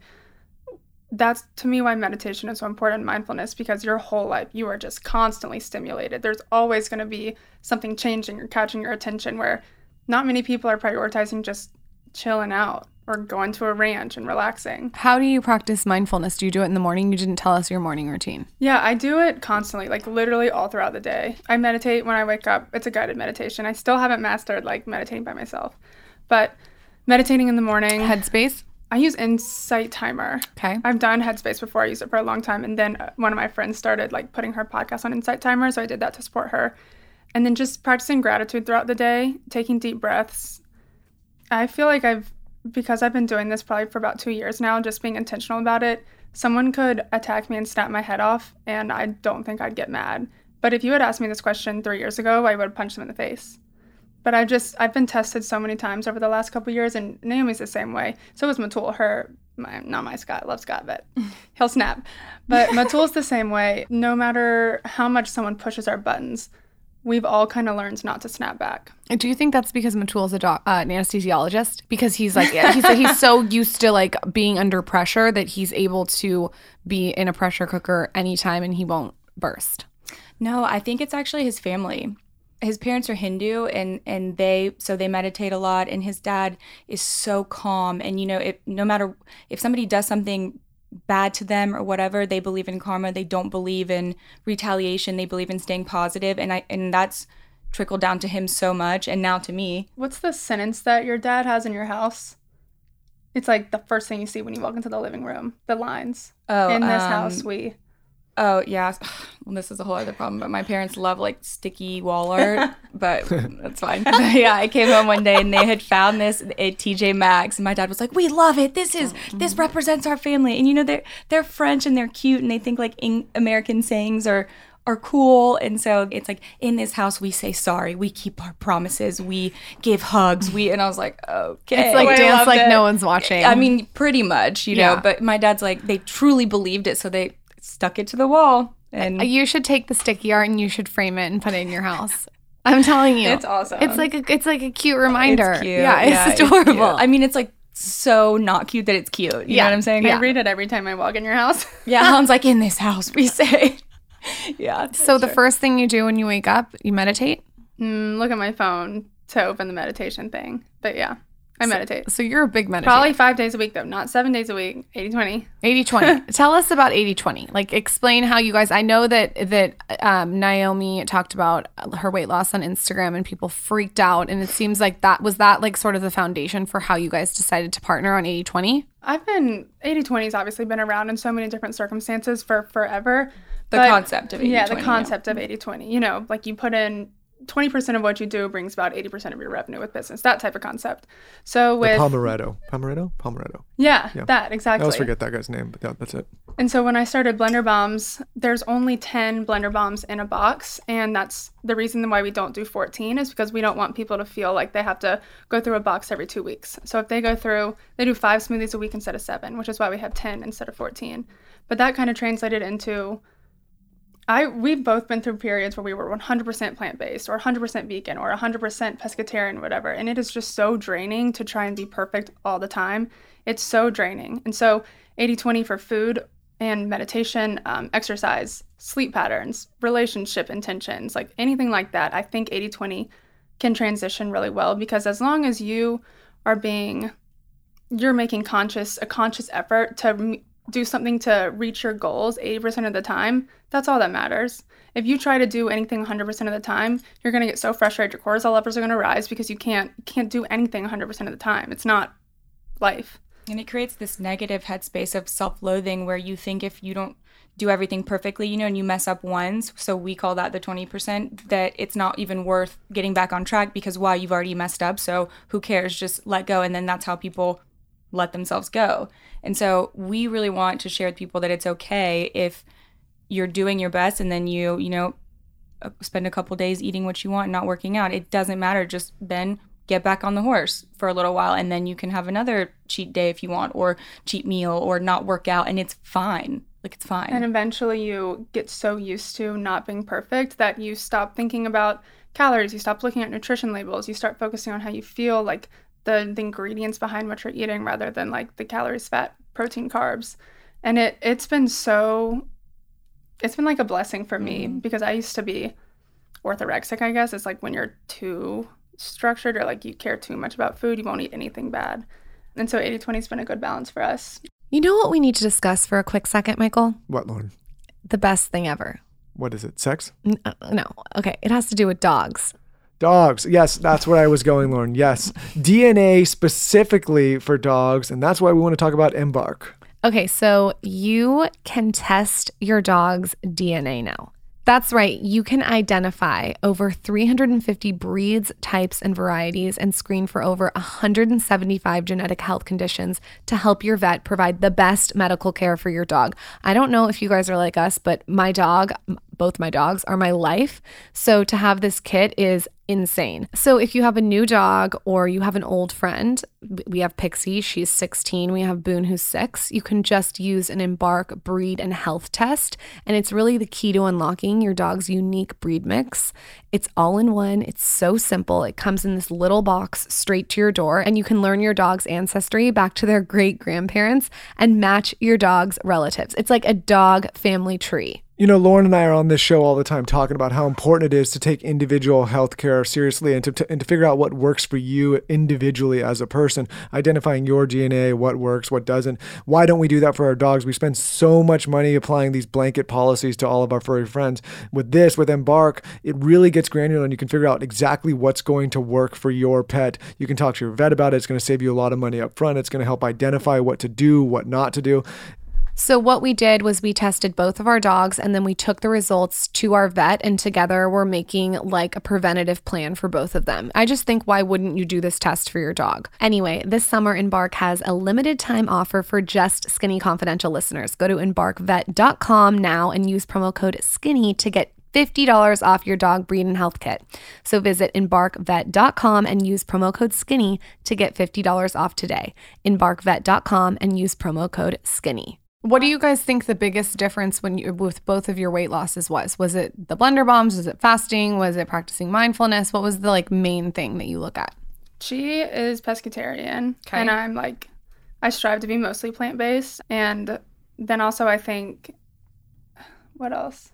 that's to me why meditation is so important mindfulness because your whole life you are just constantly stimulated. There's always going to be something changing or catching your attention where not many people are prioritizing just chilling out or going to a ranch and relaxing. How do you practice mindfulness? Do you do it in the morning? You didn't tell us your morning routine. Yeah, I do it constantly, like literally all throughout the day. I meditate when I wake up. It's a guided meditation. I still haven't mastered like meditating by myself, but meditating in the morning. Headspace? I use Insight Timer. Okay. I've done Headspace before. I used it for a long time, and then uh, one of my friends started like putting her podcast on Insight Timer, so I did that to support her. And then just practicing gratitude throughout the day, taking deep breaths. I feel like I've because I've been doing this probably for about two years now, just being intentional about it. Someone could attack me and snap my head off, and I don't think I'd get mad. But if you had asked me this question three years ago, I would have punched them in the face. But I've just I've been tested so many times over the last couple years, and Naomie's the same way. So is Metul. Her, my, not my Scott, I love Scott, but he'll snap. But Metul's the same way. No matter how much someone pushes our buttons, we've all kind of learned not to snap back. Do you think that's because Metul's a doc, uh, an anesthesiologist? Because he's like he's he's so used to like being under pressure that he's able to be in a pressure cooker anytime and he won't burst. No, I think it's actually his family. His parents are Hindu and and they so they meditate a lot and his dad is so calm and you know if no matter if somebody does something bad to them or whatever they believe in karma they don't believe in retaliation they believe in staying positive and I and that's trickled down to him so much and now to me. What's the sentence that your dad has in your house? It's like the first thing you see when you walk into the living room. The lines. Oh, in this um, house we. Oh yeah, well, this is a whole other problem. But my parents love like sticky wall art, but that's fine. yeah, I came home one day and they had found this eh, at TJ Maxx, and my dad was like, "We love it. This is mm-hmm. this represents our family." And you know they're they're French and they're cute and they think like in- American sayings are are cool, and so it's like in this house we say sorry, we keep our promises, we give hugs, we. And I was like, okay, It's like oh, I dance like it. no one's watching. I mean, pretty much, you know. But my dad's like, they truly believed it, so they stuck it to the wall. And you should take the sticky art and you should frame it and put it in your house. I'm telling you, It's awesome. It's like a, it's like a cute reminder. It's cute. Yeah, it's adorable. cute. I mean, it's like so not cute that it's cute. You Yeah. know what I'm saying? I read it every time I walk in your house. Yeah, Hans like in this house we say. yeah. so the first thing you do when you wake up, you meditate. Mm, look at my phone to open the meditation thing. But yeah, I meditate. So you're a big meditator. Probably five days a week though, not seven days a week. 80 20. 80 20. Tell us about 80 20. Like, explain how you guys. I know that that um, Naomie talked about her weight loss on Instagram and people freaked out. And it seems like that was that like sort of the foundation for how you guys decided to partner on 80 20. I've been 80 20 has obviously been around in so many different circumstances for forever. The But- concept of Yeah, 80-20, the yeah. concept of 80 20. You know, like you put in 20% of what you do brings about 80% of your revenue with business, that type of concept. So The with, Pomeretto. Pomeretto? Pomeretto. yeah, Yeah. that exactly. I always forget that guy's name, but yeah, that's it. And so when I started Blender Bombs, there's only 10 Blender Bombs in a box. And that's the reason why we don't do 14 is because we don't want people to feel like they have to go through a box every two weeks. So if they go through, they do five smoothies a week instead of seven, which is why we have 10 instead of 14. But that kind of translated into I we've both been through periods where we were 100% plant-based or 100% vegan or 100% pescatarian whatever and it is just so draining to try and be perfect all the time. It's so draining. And so 80-20 for food and meditation um, exercise sleep patterns relationship intentions like anything like that i think 80-20 can transition really well because as long as you are being you're making conscious a conscious effort to do something to reach your goals 80% of the time that's all that matters if you try to do anything 100% of the time you're going to get so frustrated your cortisol levels are going to rise because you can't can't do anything 100% of the time it's not life And it creates this negative headspace of self loathing where you think if you don't do everything perfectly, you know, and you mess up once, so we call that the 20%, that it's not even worth getting back on track because why? You've already messed up. So who cares? Just let go. And then that's how people let themselves go. And so we really want to share with people that it's okay if you're doing your best and then you, you know, uh, spend a couple days eating what you want not working out. It doesn't matter. Just then get back on the horse for a little while and then you can have another cheat day if you want or cheat meal or not work out and it's fine. Like it's fine. And eventually you get so used to not being perfect that you stop thinking about calories, you stop looking at nutrition labels, you start focusing on how you feel, like the, the ingredients behind what you're eating rather than like the calories, fat, protein, carbs. And it it's been so it's been like a blessing for me because I used to be orthorexic, I guess. It's like when you're too structured or like you care too much about food, you won't eat anything bad. And so 80-20 has been a good balance for us. You know what we need to discuss for a quick second, Michael? What, Lauryn? The best thing ever. What is it? Sex? N- uh, no. Okay. It has to do with dogs. Dogs. Yes, that's where I was going, Lauryn. Yes. DNA specifically for dogs. And that's why we want to talk about Embark. Okay, so you can test your dog's DNA now. That's right, you can identify over 350 breeds, types, and varieties and screen for over 175 genetic health conditions to help your vet provide the best medical care for your dog. I don't know if you guys are like us, but my dog, both my dogs, are my life. So to have this kit is insane. So if you have a new dog or you have an old friend, we have Pixie, she's 16, we have Boone who's 6, you can just use an Embark breed and health test and it's really the key to unlocking your dog's unique breed mix. It's all in one, it's so simple. It comes in this little box straight to your door and you can learn your dog's ancestry back to their great grandparents and match your dog's relatives. It's like a dog family tree. You know, Lauryn and I are on this show all the time talking about how important it is to take individual health care seriously and to, to, and to figure out what works for you individually as a person, identifying your DNA, what works, what doesn't. Why don't we do that for our dogs? We spend so much money applying these blanket policies to all of our furry friends. With this, with Embark, it really gets granular and you can figure out exactly what's going to work for your pet. You can talk to your vet about it. It's going to save you a lot of money up front. It's going to help identify what to do, what not to do. So, what we did was we tested both of our dogs and then we took the results to our vet, and together we're making like a preventative plan for both of them. I just think, why wouldn't you do this test for your dog? Anyway, this summer, Embark has a limited time offer for just Skinny Confidential listeners. Go to embarkvet.com now and use promo code SKINNY to get $50 off your dog breed and health kit. So visit embarkvet.com and use promo code SKINNY to get $50 off today. Embarkvet.com and use promo code SKINNY. What do you guys think the biggest difference when you with both of your weight losses was? Was it the blender bombs? Was it fasting? Was it practicing mindfulness? What was the like main thing that you look at? She is pescatarian, Okay. and I'm like, I strive to be mostly plant based, and then also I think, what else?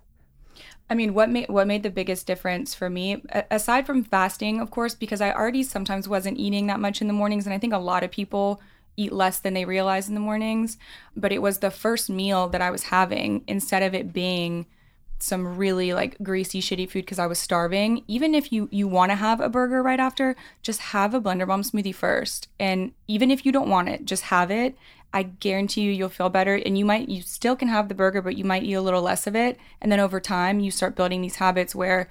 I mean, what made what made the biggest difference for me, a- aside from fasting, of course, because I already sometimes wasn't eating that much in the mornings, and I think a lot of people eat less than they realize in the mornings. But it was the first meal that I was having instead of it being some really like greasy shitty food because I was starving. Even if you you want to have a burger right after, just have a blender bomb smoothie first. And even if you don't want it, just have it. I guarantee you you'll feel better and you might you still can have the burger but you might eat a little less of it and then over time you start building these habits where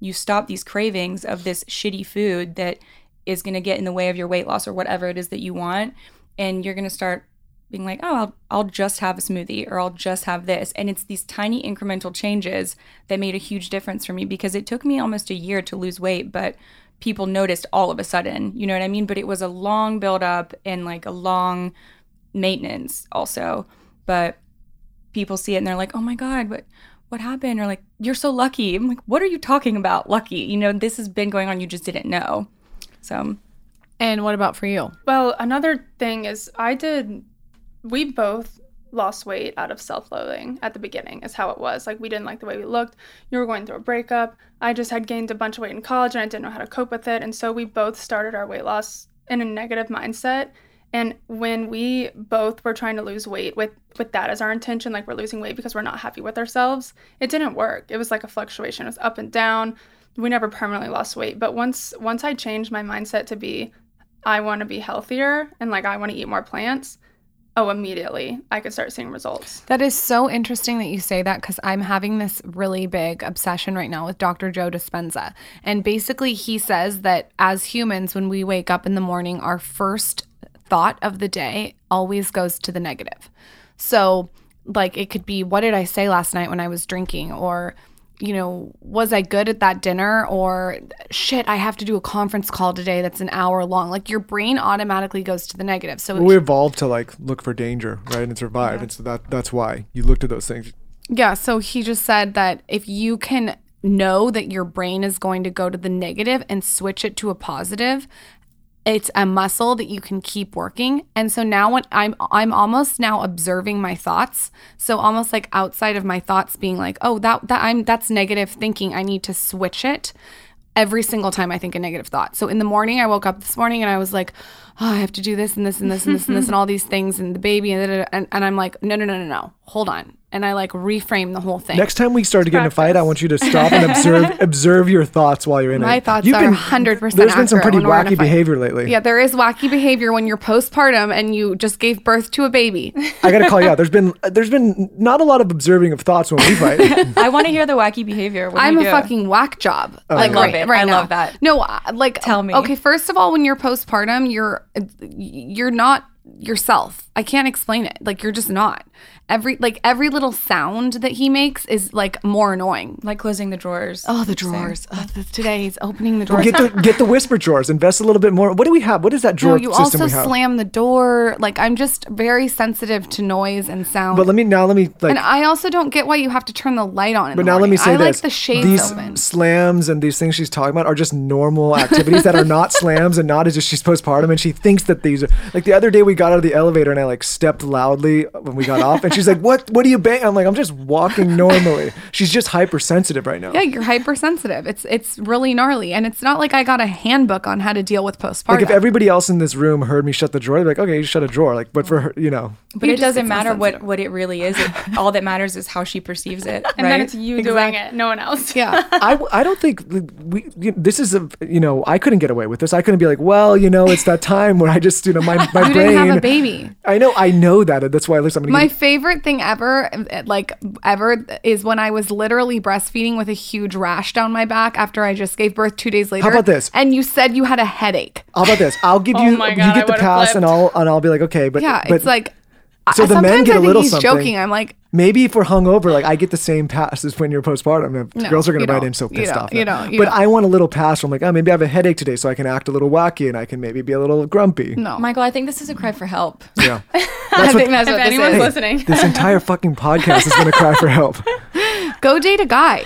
you stop these cravings of this shitty food that is going to get in the way of your weight loss or whatever it is that you want and you're going to start being like, oh, I'll, I'll just have a smoothie or I'll just have this. And it's these tiny incremental changes that made a huge difference for me because it took me almost a year to lose weight, but people noticed all of a sudden. You know what I mean? But it was a long build up and like a long maintenance also. But people see it and they're like, oh my God, what what happened? Or like, you're so lucky. I'm like, what are you talking about? Lucky. You know, this has been going on, you just didn't know. So And what about for you? Well, another thing is I did, we both lost weight out of self loathing at the beginning, is how it was. Like, we didn't like the way we looked. You were going through a breakup. I just had gained a bunch of weight in college and I didn't know how to cope with it. And so we both started our weight loss in a negative mindset. And when we both were trying to lose weight with with that as our intention, like we're losing weight because we're not happy with ourselves, it didn't work. It was like a fluctuation. It was up and down. We never permanently lost weight. But once once I changed my mindset to be I want to be healthier and like I want to eat more plants, oh, immediately I could start seeing results. That is so interesting that you say that because I'm having this really big obsession right now with Dr. Joe Dispenza. And basically, he says that as humans, when we wake up in the morning, our first thought of the day always goes to the negative. So, like, it could be, what did I say last night when I was drinking? Or, you know, was I good at that dinner? Or shit, I have to do a conference call today that's an hour long. Like, your brain automatically goes to the negative. So, we evolved to like look for danger, right, and survive, and so that that's why you look to those things. Yeah, so he just said that if you can know that your brain is going to go to the negative and switch it to a positive, it's a muscle that you can keep working. And so now when I'm I'm almost now observing my thoughts. So almost like outside of my thoughts being like, "Oh, that that I'm that's negative thinking. I need to switch it." Every single time I think a negative thought. So in the morning, I woke up this morning and I was like, oh, I have to do this and this and this and this and this and all these things and the baby and, da, da, da. and and I'm like, no, no, no, no, no, hold on. And I like reframe the whole thing. Next time we start to get in a fight, I want you to stop and observe observe your thoughts while you're in it. My thoughts You've are been- 100% There's been some pretty when we're in a wacky behavior lately. Yeah, there is wacky behavior when you're postpartum and you just gave birth to a baby. I gotta call you out. There's been there's been not a lot of observing of thoughts when we fight. I want to hear the wacky behavior. What I'm you a do? fucking whack job. Oh, like yeah. right, Love it. right I now. love that. No, uh, like Tell me. Okay, first of all, when you're postpartum, you're you're not yourself. I can't explain it. Like you're just not. Every like every little sound that he makes is like more annoying. like closing the drawers. Oh, the drawers. Oh, th- today he's opening the drawers. get the get the whisper drawers. Invest a little bit more. What do we have? What is that drawer no, you system also we have? slam the door. Like I'm just very sensitive to noise and sound. but let me now let me like and I also don't get why you have to turn the light on. In But the now let me morning. say I this: like the shades these open. slams and these things she's talking about are just normal activities that are not slams and not as if she's postpartum and she thinks that these are like the other day we got out of the elevator and I like stepped loudly when we got off, and she's like, "What? What are you bang?" I'm like, "I'm just walking normally." She's just hypersensitive right now. Yeah, you're hypersensitive. It's it's really gnarly, and it's not like I got a handbook on how to deal with postpartum. Like if everybody else in this room heard me shut the drawer, they'd be like, "Okay, you shut a drawer." Like, but for her, you know, But You it just doesn't matter what what it really is. It, all that matters is how she perceives it, And right? then it's you doing it, no one else. yeah, I, I don't think we this is a you know I couldn't get away with this. I couldn't be like, well, you know, it's that time where I just you know my my brain. Didn't have a baby. I know, I know that. That's why at least I'm gonna My give favorite thing ever, like ever, is when I was literally breastfeeding with a huge rash down my back after I just gave birth two days later. How about this? And you said you had a headache. How about this? I'll give Oh you my you get I the would've pass and. I'll and I'll be like, okay, but Yeah, but it's like. So I- the men get a I think little he's something. joking. I'm like, maybe if we're hungover, like I get the same pass as when you're postpartum. and No, girls are gonna you write don't. in so You pissed don't. off. You now. don't. You but don't. I want a little pass from like, oh, maybe I have a headache today, so I can act a little wacky and I can maybe be a little grumpy. no. Michael, I think this is a cry for help. Yeah. I That's think what, that's If what this anyone's is. listening, this entire fucking podcast is gonna cry for help. Go date a guy.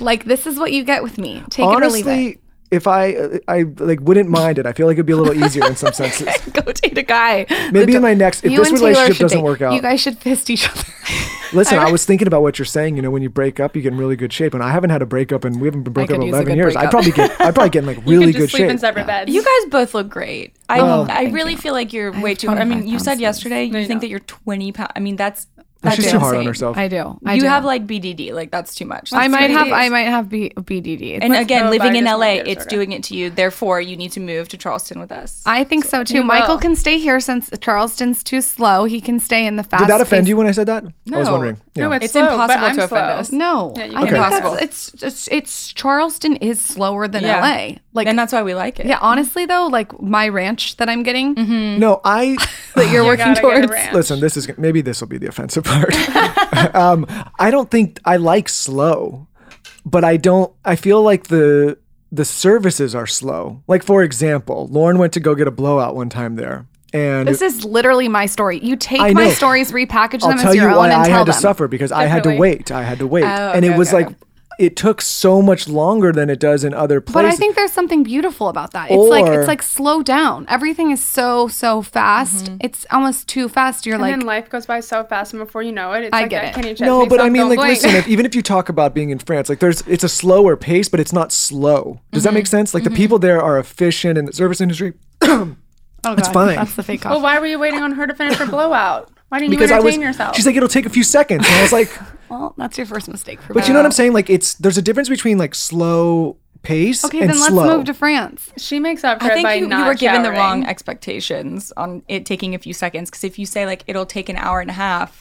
Like this is what you get with me. Take it or leave it. Honestly, if I uh, I like wouldn't mind it, I feel like it'd be a little easier in some senses. Go date a guy. Maybe The- in my next, if you this relationship doesn't date. work out, you guys should fist each other. Listen, I was thinking about what you're saying. You know, when you break up, you get in really good shape, and I haven't had a breakup, and we haven't been broken up in 11 good years. I'd probably get, I'd probably get in like you really can good sleep shape. in separate beds. You guys both look great. I Oh, I really you. feel like you're I way too. I mean, you said yesterday you you think don't. that you're 20 pounds. I mean, that's She's that's too hard on insane. herself. I do. I you do. have like BDD. Like that's too much. I might have. I might have B- BDD. And Let's again, go living in LA, it's sugar. doing it to you. Therefore, you need to move to Charleston with us. I think so too. Michael will. can stay here since Charleston's too slow. He can stay in the fast. Did that offend pace- you when I said that? I was wondering. Yeah. No, it's, It's slow, but impossible I'm to offend slow. us. No, Yeah, you I think that's, it's, it's it's Charleston is slower than Yeah. LA. Like, and that's why we like it. yeah, honestly though, like my ranch that I'm getting, Mm-hmm. no, I that you're You working gotta get a towards. listen. This is maybe this will be the offensive part. um, I don't think I like slow, but I don't. I feel like the the services are slow. Like for example, Lauryn went to go get a blowout one time there, and This is literally my story. You take my stories, repackage I'll them tell as you your own, why and I tell had to suffer because I had to wait. I had to wait, Oh, and it was okay, like it took so much longer than it does in other places. But I think there's something beautiful about that. It's like it's like slow down. Everything is so so fast. Mm-hmm. It's almost too fast. You're And like then life goes by so fast, and before you know it, it's I like get that it. Kenny no, but I mean, like, Blink. listen. If, even if you talk about being in France, like, there's it's a slower pace, but it's not slow. Does that make sense? Like, the people there are efficient in the service industry. oh, it's God, fine. That's the fake well, why were you waiting on her to finish her blowout? Why didn't because you I entertain was, yourself? she's like, it'll take a few seconds, and I was like, Well, that's your first mistake for but you know what I'm saying? Like, it's there's a difference between like slow pace Okay, and then let's slow. move to France. she makes up for I it think by you, you were given the wrong expectations on it taking a few seconds. Because if you say like it'll take an hour and a half,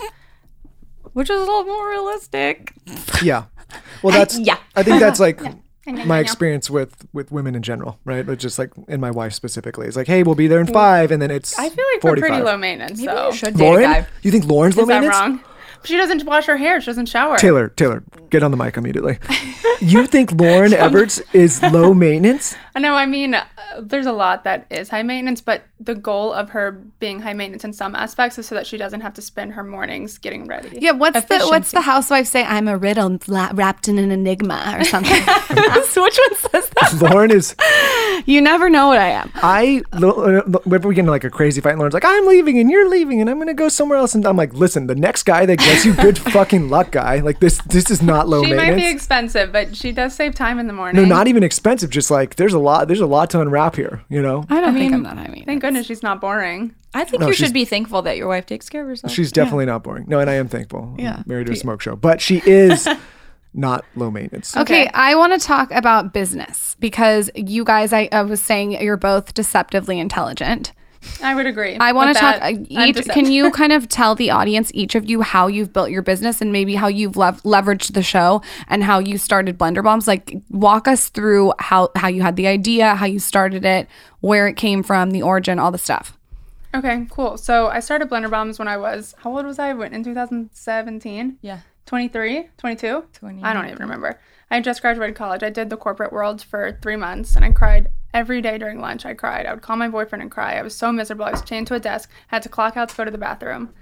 which is a little more realistic. yeah. Well, that's Yeah. I think that's like my experience with with women in general, right? But just like and my wife specifically, it's like, hey, we'll be there in five, and then it's I feel like 45. we're pretty low maintenance. Maybe so you should date a Lauryn, guy. you think Lauryn's low is that maintenance? wrong? She doesn't wash her hair. She doesn't shower. Taylor, Taylor, get on the mic immediately. you think Lauryn Evarts is low maintenance? I know. I mean, uh, there's a lot that is high maintenance, but the goal of her being high maintenance in some aspects is so that she doesn't have to spend her mornings getting ready. Yeah, what's the what's the housewife say? I'm a riddle la- wrapped in an enigma or something. Which one says that? Lauryn is. You never know what I am. I whenever we get into like a crazy fight, and Lauryn's like, "I'm leaving and you're leaving and I'm gonna go somewhere else," and I'm like, "Listen, the next guy that gets you, good fucking luck, guy. Like this, this is not low maintenance. She might be expensive, but she does save time in the morning. no, not even expensive. Just like there's a lot, there's a lot to unwrap here. You know, I don't I think mean, I'm that high maintenance. Thank goodness she's not boring. I think No, you should be thankful that your wife takes care of herself. she's definitely not boring. No, and I am thankful. I'm Yeah. married to a smoke show, but she is not low maintenance. Okay, Okay. I want to talk about business because you guys, I, I was saying you're both deceptively intelligent. I would agree. I want to talk. that. uh, I'm Each, can you kind of tell the audience, each of you, how you've built your business and maybe how you've lev- leveraged the show and how you started Blender Bombs? Like, walk us through how how you had the idea, how you started it, where it came from, the origin, all the stuff. Okay, cool. So I started Blender Bombs when I was, how old was I? When- In 2017? yeah. 23, 22? 20. I don't even remember. I had just graduated college. I did the corporate world for three months and I cried every day during lunch. I cried. I would call my boyfriend and cry. I was so miserable. I was chained to a desk, had to clock out to go to the bathroom.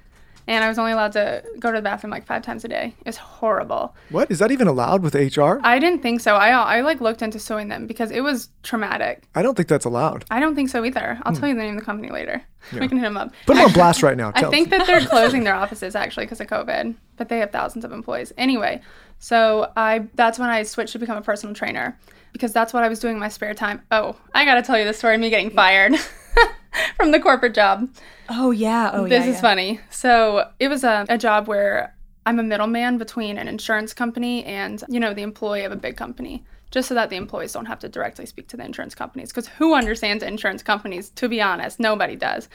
and I was only allowed to go to the bathroom like five times a day. It was horrible. What is that even allowed with HR? I didn't think so. I I like looked into suing them because it was traumatic. I don't think that's allowed. I don't think so either. I'll hmm. tell you the name of the company later. We can hit them up. Put them on blast right now. I Tell think that they're closing their offices actually because of COVID, but they have thousands of employees. Anyway, so I that's when I switched to become a personal trainer because that's what I was doing in my spare time. Oh, I got to tell you the story of me getting fired from the corporate job. Oh yeah. Oh yeah. this yeah. is yeah. funny. So it was a, a job where I'm a middleman between an insurance company and, you know, the employee of a big company, just so that the employees don't have to directly speak to the insurance companies. Because who understands insurance companies? To be honest, nobody does.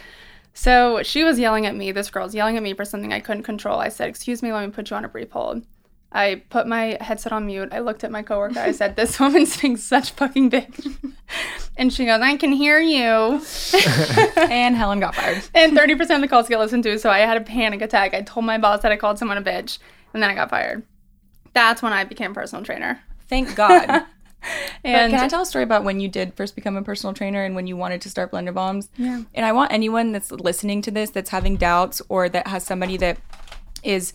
So she was yelling at me. This girl's yelling at me for something I couldn't control. I said, Excuse me, let me put you on a brief hold. I put my headset on mute. I looked at my coworker. I said, This woman's being such fucking bitch. And she goes, I can hear you. and Helen got fired. And 30% of the calls get listened to. So I had a panic attack. I told my boss that I called someone a bitch. And then I got fired. That's when I became a personal trainer. Thank God. But And can I tell a story about when you did first become a personal trainer and when you wanted to start Blender Bombs? Yeah. And I want anyone that's listening to this that's having doubts or that has somebody that is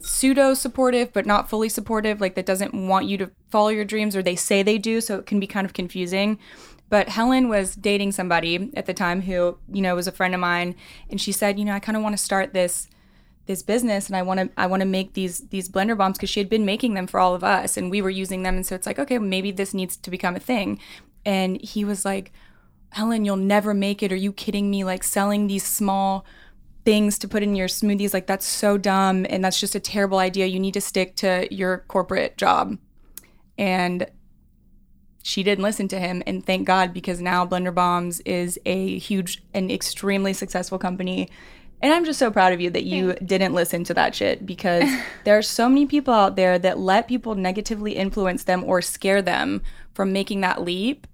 pseudo supportive but not fully supportive, like that doesn't want you to follow your dreams or they say they do, so it can be kind of confusing. But Helen was dating somebody at the time who, you know, was a friend of mine and she said, you know, I kind of want to start this this business and I want to I want to make these these blender bombs because she had been making them for all of us and we were using them and so it's like okay maybe this needs to become a thing. And he was like Helen you'll never make it. Are you kidding me? Like selling these small things to put in your smoothies. Like that's so dumb and that's just a terrible idea. You need to stick to your corporate job. And she didn't listen to him and thank god because now blender bombs is a huge and extremely successful company. And i'm just so proud of you that you didn't listen to that shit because there are so many people out there that let people negatively influence them or scare them from making that leap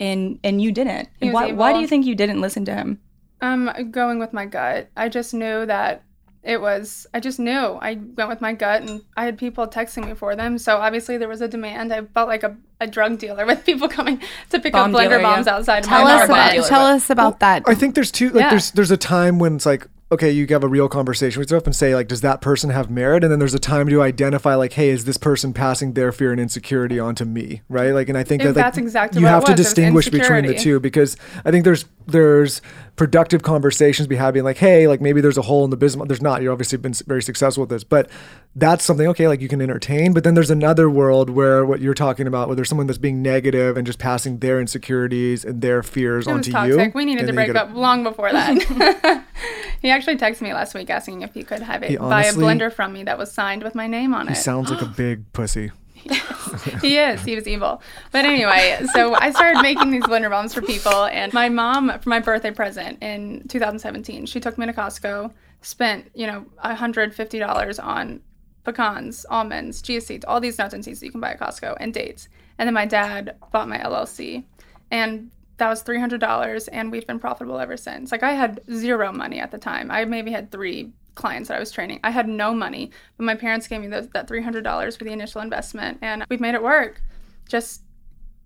and and you didn't. Why, why do you think you didn't listen to him I'm going with my gut. I just knew that it was, I just knew. I went with my gut and I had people texting me for them. So obviously there was a demand. I felt like a, a drug dealer with people coming to pick Bomb up blender dealer, yeah. bombs outside of Tell my us apartment. about tell us about that. I think there's two like Yeah. there's there's a time when it's like okay you have a real conversation with yourself and say like does that person have merit and then there's a time to identify like hey is this person passing their fear and insecurity onto me right like and I think If that like, that's exactly you what it have to was, it distinguish between the two because I think there's there's productive conversations be having like hey like maybe there's a hole in the business there's not you're obviously been very successful with this but that's something okay like you can entertain but then there's another world where what you're talking about where there's someone that's being negative and just passing their insecurities and their fears It onto toxic. you We needed to break gotta- up long before that. he actually texted me last week asking if he could have it He buy a blender from me that was signed with my name on He it. sounds like a big pussy. he is. He was evil. But anyway, so I started making these blender bombs for people, and my mom, for my birthday present in 2017, she took me to Costco, spent you know 150 dollars on pecans, almonds, chia seeds, all these nuts and seeds that you can buy at Costco, and dates. And then my dad bought my LLC, and that was three hundred dollars, and we've been profitable ever since. Like I had zero money at the time. I maybe had three clients that I was training. I had no money, but my parents gave me those, that three hundred dollars for the initial investment, and we've made it work. Just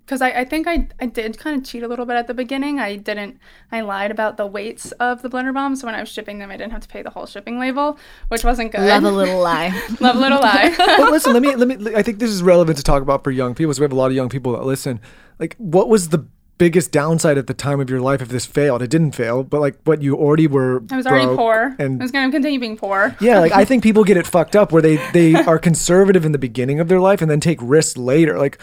because I, I think I, I did kind of cheat a little bit at the beginning. I didn't, I lied about the weights of the blender bombs. So when I was shipping them, I didn't have to pay the whole shipping label, which wasn't good. Love a little lie. Love a little lie. but listen, let me let me. I think this is relevant to talk about for young people. So we have a lot of young people that listen. Like, what was the biggest downside at the time of your life if this failed? It didn't fail, but like, what you already were. I was already poor. and I was going to continue being poor. yeah, like I think people get it fucked up where they they are conservative in the beginning of their life and then take risks later. Like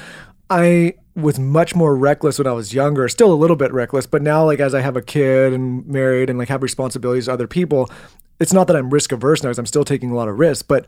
I was much more reckless when I was younger, still a little bit reckless, but now like as I have a kid and married and like have responsibilities to other people, it's not that I'm risk averse now, 'cause I'm still taking a lot of risks, but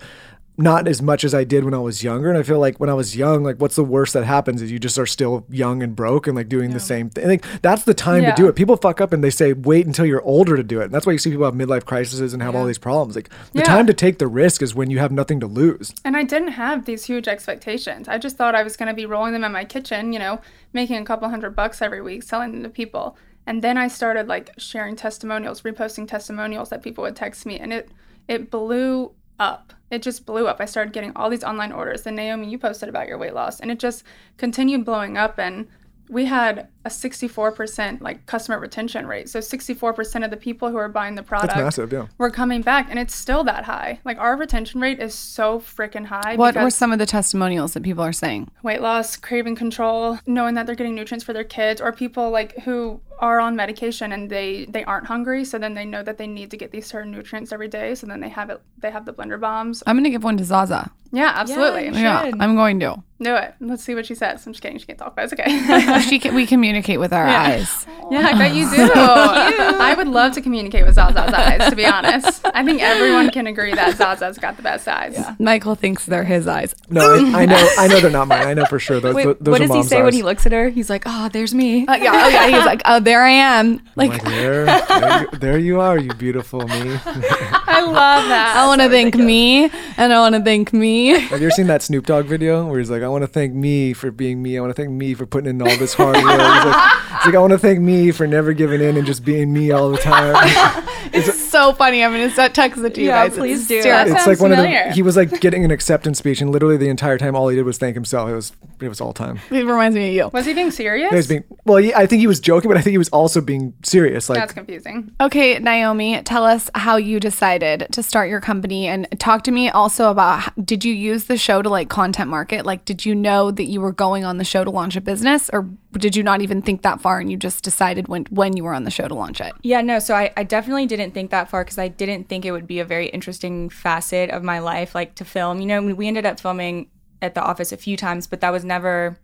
not as much as I did when I was younger. And I feel like when I was young, like what's the worst that happens is you just are still young and broke and like doing the same thing. Like that's the time Yeah. to do it. People fuck up and they say wait until you're older to do it. And that's why you see people have midlife crises and have all these problems. Like the Yeah. time to take the risk is when you have nothing to lose. And I didn't have these huge expectations. I just thought I was going to be rolling them in my kitchen, you know, making a couple hundred bucks every week, selling them to people. And then I started like sharing testimonials, reposting testimonials that people would text me, and it it blew up. It just blew up. I started getting all these online orders. Then Naomie, you posted about your weight loss, and it just continued blowing up. And we had a 64% like customer retention rate. So 64% of the people who are buying the product massive, yeah. were coming back and it's still that high. Like our retention rate is so freaking high. What were some of the testimonials that people are saying? weight loss, craving control, knowing that they're getting nutrients for their kids or people like who are on medication and they they aren't hungry so then they know that they need to get these certain nutrients every day so then they have it they have the blender bombs. I'm gonna give one to Zaza. Yeah, absolutely. you Yeah. I'm going to. Do it. Let's see what she says. I'm just kidding. She can't talk, but it's okay. she can, we communicate with our eyes. Yeah, I bet you do. I would love to communicate with Zaza's eyes, to be honest. I think everyone can agree that Zaza's got the best eyes. Michael thinks they're his eyes. No, I, I know. I know they're not mine. I know for sure. Those, Wait, those what are does he mom's say when he looks at her? He's like, "Oh, there's me." Uh, yeah, oh yeah. He's like, oh, there I am. I'm Like, like, there, there, you, there you are, you beautiful me. I love that. I want to thank me, and I want to thank me. Have you ever seen that Snoop Dogg video where he's like, I want to thank me for being me. I want to thank me for putting in all this hard work. Like, he's like, I want to thank me for never giving in and just being me all the time. It's so funny. I'm gonna set uh, text it to you Yeah, guys. please It's do. hysterical. That it's like sounds one of familiar. the. He was like getting an acceptance speech, and literally the entire time, all he did was thank himself. It was it was all time. It reminds me of you. Was he being serious? He was being well. He, I think he was joking, but I think he was also being serious. Like That's confusing. Okay, Naomie, tell us how you decided to start your company and talk to me also about h- did you use the show to like content market? Like, did you know that you were going on the show to launch a business or did you not even think that far and you just decided when, when you were on the show to launch it? Yeah, no, so I, I definitely didn't think that far because I didn't think it would be a very interesting facet of my life, like to film. You know, we ended up filming at the office a few times, but that was never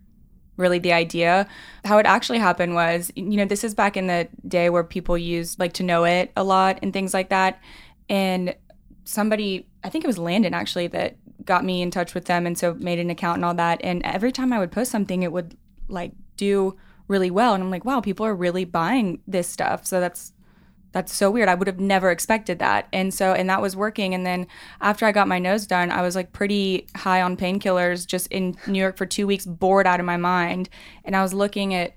really the idea. How it actually happened was, you know, this is back in the day where people used like to know it a lot and things like that. And somebody, I think it was Landon actually, that got me in touch with them and so made an account and all that. And every time I would post something, it would like do really well. And I'm like, wow, people are really buying this stuff. So that's that's so weird. I would have never expected that. And so, and that was working. And then after I got my nose done, I was like pretty high on painkillers, just in New York for two weeks, bored out of my mind. And I was looking at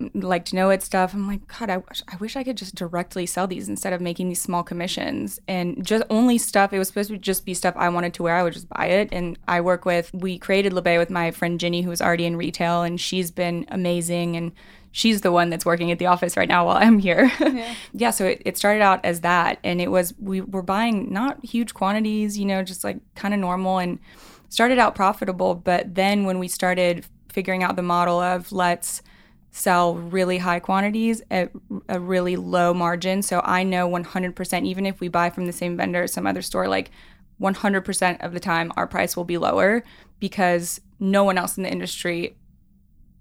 mm, like to know it stuff. I'm like, God, I wish, I wish I could just directly sell these instead of making these small commissions and just only stuff. It was supposed to just be stuff I wanted to wear. I would just buy it. And I work with, we created LeBay with my friend Ginny, who was already in retail, and she's been amazing. And she's the one that's working at the office right now while I'm here. Yeah. so it, it started out as that. And it was, we were buying not huge quantities, you know, just like kind of normal and started out profitable. But then when we started figuring out the model of let's, sell really high quantities at a really low margin. So I know 100%, even if we buy from the same vendor at some other store, like 100% of the time our price will be lower because no one else in the industry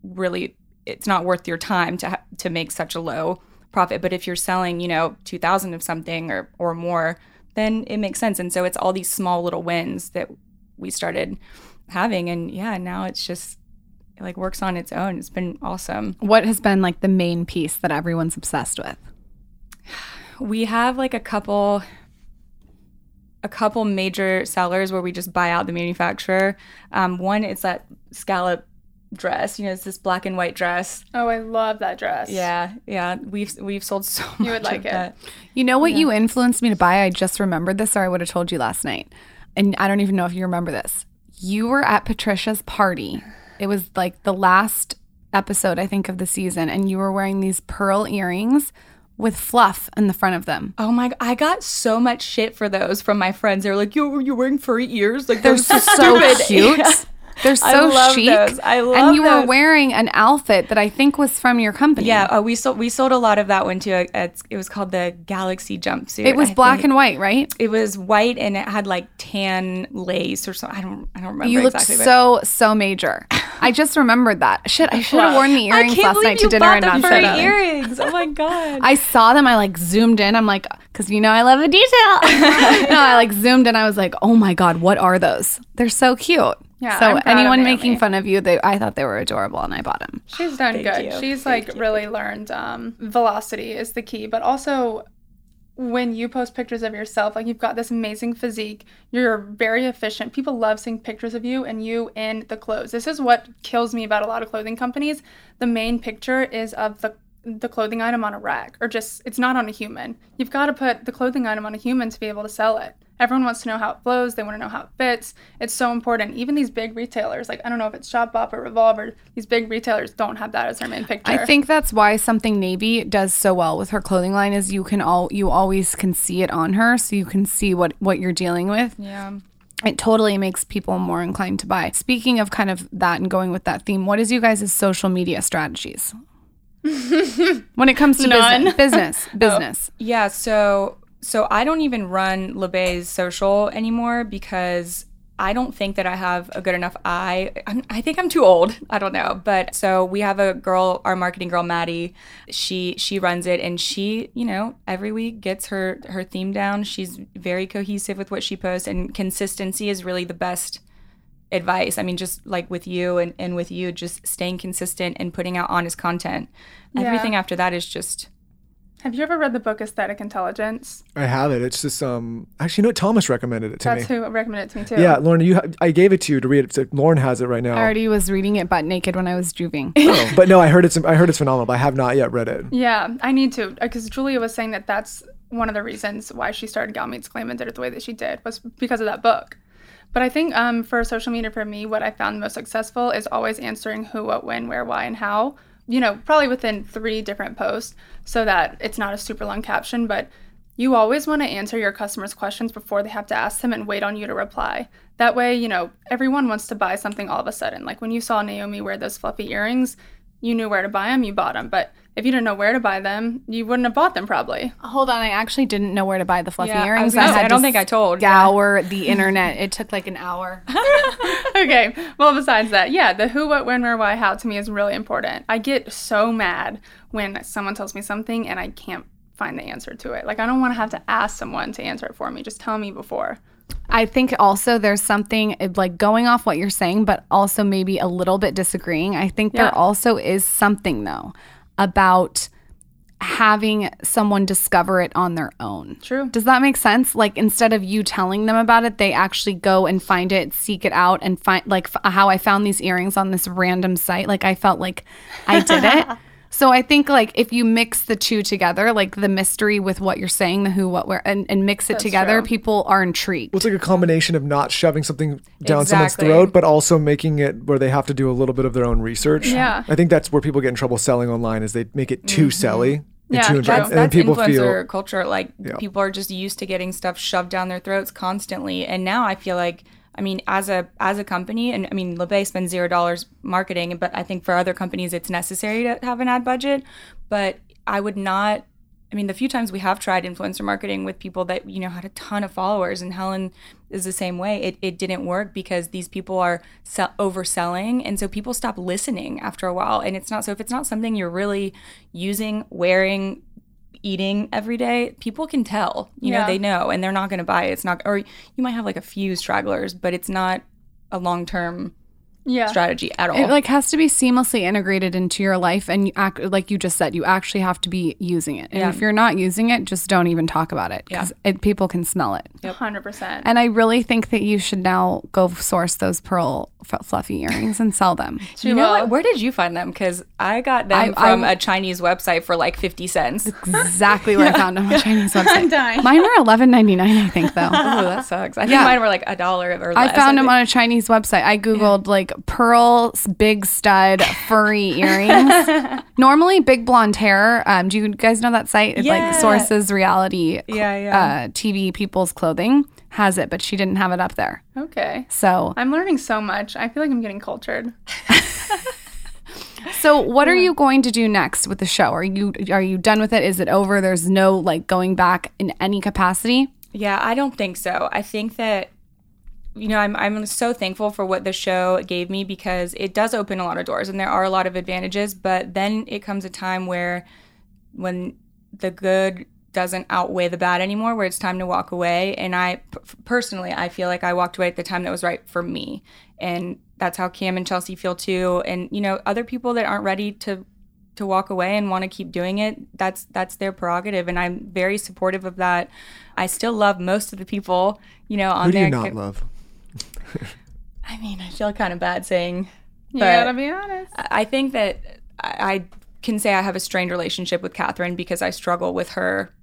really, it's not worth your time to, ha- to make such a low profit. But if you're selling, you know, 2000 of something or, or more, then it makes sense. And so it's all these small little wins that we started having. And yeah, now it's just, it like works on its own. It's been awesome. What has been like the main piece that everyone's obsessed with? We have like a couple a couple major sellers where we just buy out the manufacturer. Um, one is that scallop dress. You know, it's this black and white dress. Oh, I love that dress. Yeah, yeah. We've we've sold so much. You would like of it. that. You know what you influenced me to buy? I just remembered this, or I would have told you last night. And I don't even know if you remember this. You were at Patricia's party. It was like the last episode, I think, of the season, and you were wearing these pearl earrings with fluff in the front of them. Oh my! I got so much shit for those from my friends. They were like, "Yo, you're wearing furry ears? Like They're those so stupid." cute. Yeah. They're I so love chic. those. I love those. And you were wearing an outfit that I think was from your company. Yeah, uh, we sold we sold a lot of that one too. It's, it was called the Galaxy jumpsuit. It was I black and white, right? It was white and it had like tan lace or something. I don't I don't remember You looked exactly. but- so so major. I just remembered that. Shit, I should have worn the earrings last night to dinner and not said that. earrings. Oh my god. I saw them. I like zoomed in. I'm like, because you know I love a detail. no, I like zoomed in. I was like, oh my god, what are those? They're so cute. Yeah, So I'm proud anyone Naomie. making fun of you, they I thought they were adorable, and I bought them. She's done Thank good. you. She's Thank like you. really learned um, velocity is the key, but also when you post pictures of yourself, like you've got this amazing physique, you're very efficient. People love seeing pictures of you and you in the clothes. This is what kills me about a lot of clothing companies. The main picture is of the the clothing item on a rack or just it's not on a human. You've got to put the clothing item on a human to be able to sell it. Everyone wants to know how it flows. They want to know how it fits. It's so important. Even these big retailers, like I don't know if it's Shopbop or Revolver, these big retailers don't have that as their main picture. I think that's why something Navy does so well with her clothing line is you can all you always can see it on her, so you can see what what you're dealing with. Yeah. It totally makes people more inclined to buy. Speaking of kind of that and going with that theme, what is you guys' social media strategies? when it comes to None. business, business, oh, business. Yeah, so so I don't even run LeBay's social anymore because I don't think that I have a good enough eye. I'm, I think I'm too old. I don't know, but so we have a girl, our marketing girl Maddie. She she runs it, and she you know every week gets her her theme down. She's very cohesive with what she posts, and consistency is really the best advice. I mean, just like with you and, and with you, just staying consistent and putting out honest content. Yeah. Everything after that is just Have you ever read the book Aesthetic Intelligence? I have it. It's just um. Actually, you know what? Thomas recommended it to That's me. That's who recommended it to me too. Yeah, Lauryn, you. Ha- I gave it to you to read it. So Lauryn has it right now. I already was reading it butt naked when I was juving. Oh, but no, I heard it's. I heard it's phenomenal. But I have not yet read it. Yeah, I need to because Julia was saying that that's one of the reasons why she started Gal Meets Glam and did it the way that she did was because of that book. But I think um, for social media, for me, what I found most successful is always answering who, what, when, where, why, and how. You know, probably within three different posts so that it's not a super long caption, but you always want to answer your customers' questions before they have to ask them and wait on you to reply. That way, you know, everyone wants to buy something all of a sudden. Like when you saw Naomie wear those fluffy earrings, you knew where to buy them, you bought them. But if you didn't know where to buy them, you wouldn't have bought them probably. Hold on, I actually didn't know where to buy the fluffy Yeah, I earrings. say, had I don't think I told, yeah. Scour the internet. It took like an hour. okay. Well, besides that, yeah, the who, what, when, where, why, how to me is really important. I get so mad when someone tells me something and I can't find the answer to it. Like, I don't want to have to ask someone to answer it for me. Just tell me before. I think also there's something like going off what you're saying, but also maybe a little bit disagreeing. I think Yeah. there also is something though about having someone discover it on their own. True. Does that make sense? Like instead of you telling them about it, they actually go and find it, seek it out, and find like f- how I found these earrings on this random site. Like I felt like I did it. So I think like if you mix the two together, like the mystery with what you're saying, the who, what, where, and, and mix it That's together, true. people are intrigued. Well, it's like a combination of not shoving something down someone's throat, but also making it where they have to do a little bit of their own research. Yeah. I think that's where people get in trouble selling online is they make it too mm-hmm. selly. Yeah, too true. intri- that's, and then people influencer feel culture. Like Yeah. people are just used to getting stuff shoved down their throats constantly, and now I feel like, I mean, as a as a company, and I mean, LaBEYE spends zero dollars marketing, but I think for other companies it's necessary to have an ad budget. But I would not. I mean, the few times we have tried influencer marketing with people that you know had a ton of followers, and Helen is the same way. It, it didn't work because these people are sell- overselling, and so people stop listening after a while. And it's not so if it's not something you're really using, wearing, eating every day, people can tell. You know, they know, and they're not going to buy it. It's not, or you might have like a few stragglers, but it's not a long term Yeah. strategy at all. It like has to be seamlessly integrated into your life, and you act like you just said. You actually have to be using it, and Yeah. if you're not using it, just don't even talk about it because it, people can smell it. 100%. And I really think that you should now go source those pearl f- fluffy earrings and sell them. you know what? Where did you find them? Because I got them I- I- from a Chinese website for like 50 cents. exactly where I found them on a Chinese website. I'm dying. Mine were eleven ninety nine, I think, though. Oh, that sucks. I think Yeah. mine were like a dollar or I less. found them on a Chinese website. I googled like pearl big stud furry earrings. Normally, big blonde hair. Um, do you guys know that site? It Yeah. like sources reality. Yeah, yeah. Uh, TV people's clothing has it, but she didn't have it up there. okay. So, I'm learning so much. I feel like I'm getting cultured. so what are you going to do next with the show? Are you are you done with it? Is it over? There's no like going back in any capacity. Yeah, I don't think so. I think that you know, I'm I'm so thankful for what the show gave me because it does open a lot of doors and there are a lot of advantages, but then it comes a time where when the good doesn't outweigh the bad anymore where it's time to walk away. And I p- personally I feel like I walked away at the time that was right for me. And that's how Cam and Chelsea feel too. And you know other people that aren't ready to to walk away and want to keep doing it that's that's their prerogative. And i'm very supportive of that. I still love most of the people you know on who do there. you not love? I mean i feel kind of bad saying You but gotta be honest. I think that I I can say I have a strained relationship with Kathryn because I struggle with her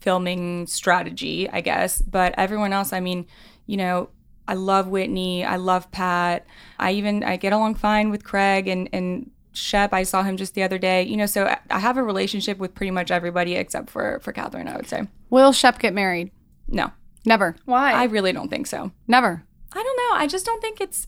filming strategy, I guess. But everyone else, I mean, you know, I love Whitney. I love Pat. I even I get along fine with Craig and and Shep. I saw him just the other day. You know, so I- I have a relationship with pretty much everybody except for for Kathryn. I would say Will Shep get married? no. Never. Why? I really don't think so. Never. I don't know. I just don't think it's.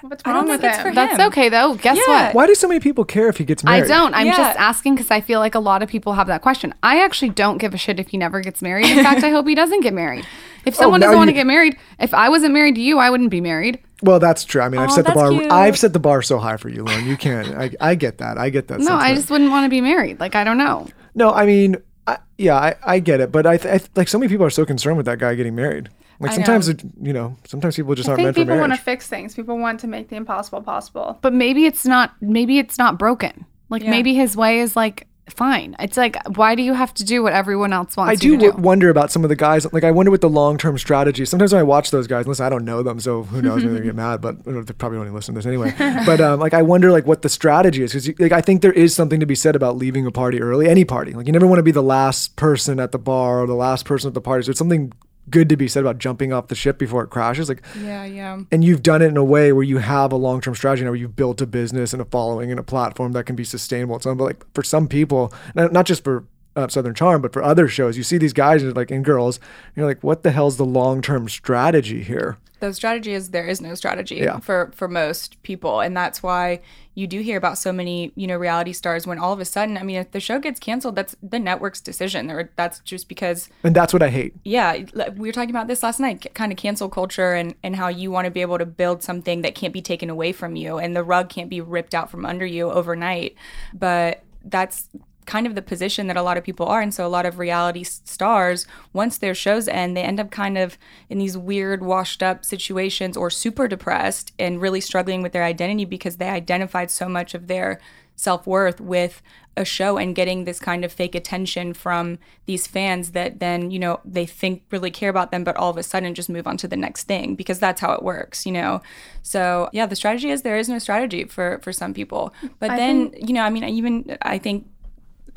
What's I wrong don't with think it's him? for him. That's okay though. Guess Yeah. what? Why do so many people care if he gets married? I married? don't. I'm Yeah. just asking because I feel like a lot of people have that question. I actually don't give a shit if he never gets married. In fact, I hope he doesn't get married. If oh, someone Oh, now doesn't want to you- get married, if I wasn't married to you, I wouldn't be married. Well, that's true. I mean, I've Aw, set the that's bar. cute. I've set the bar so high for you, Lauryn. You can't. I, I get that. I get that. No, I sentiment. just wouldn't want to be married. Like I don't know. No, I mean, I, yeah, I, I get it, but I, th- I th- like so many people are so concerned with that guy getting married. Like I sometimes, it, you know, sometimes people just I aren't meant for marriage. people want to fix things. People want to make the impossible possible. But maybe it's not. Maybe it's not broken. Like Yeah. maybe his way is like fine. It's like why do you have to do what everyone else wants I do do? wonder about some of the guys. Like, I wonder what the long term strategy. is. Sometimes when I watch those guys, listen, I don't know them, so who knows? Maybe they get mad, but they probably don't even listen to this anyway. But um, like, I wonder like what the strategy is because like I think there is something to be said about leaving a party early, any party. Like, you never want to be the last person at the bar or the last person at the party. So it's something good to be said about jumping off the ship before it crashes. Like, Yeah, yeah. and you've done it in a way where you have a long-term strategy now where you've built a business and a following and a platform that can be sustainable and so on. But like for some people, not just for uh, Southern Charm, but for other shows, you see these guys like and girls, and you're like, what the hell's the long-term strategy here? The strategy is there is no strategy Yeah. for for most people and that's why you do hear about so many you know reality stars when all of a sudden i mean if the show gets canceled that's the network's decision or that's just because And that's what I hate. yeah we were talking about this last night kind of cancel culture and and how you want to be able to build something that can't be taken away from you and the rug can't be ripped out from under you overnight but that's kind of the position that a lot of people are. And so a lot of reality stars once their shows end they end up kind of in these weird washed up situations or super depressed and really struggling with their identity because they identified so much of their self-worth with a show and getting this kind of fake attention from these fans that then you know they think really care about them but all of a sudden just move on to the next thing because that's how it works you know? So yeah the strategy is there is no strategy for for some people. But then you know i mean I even i think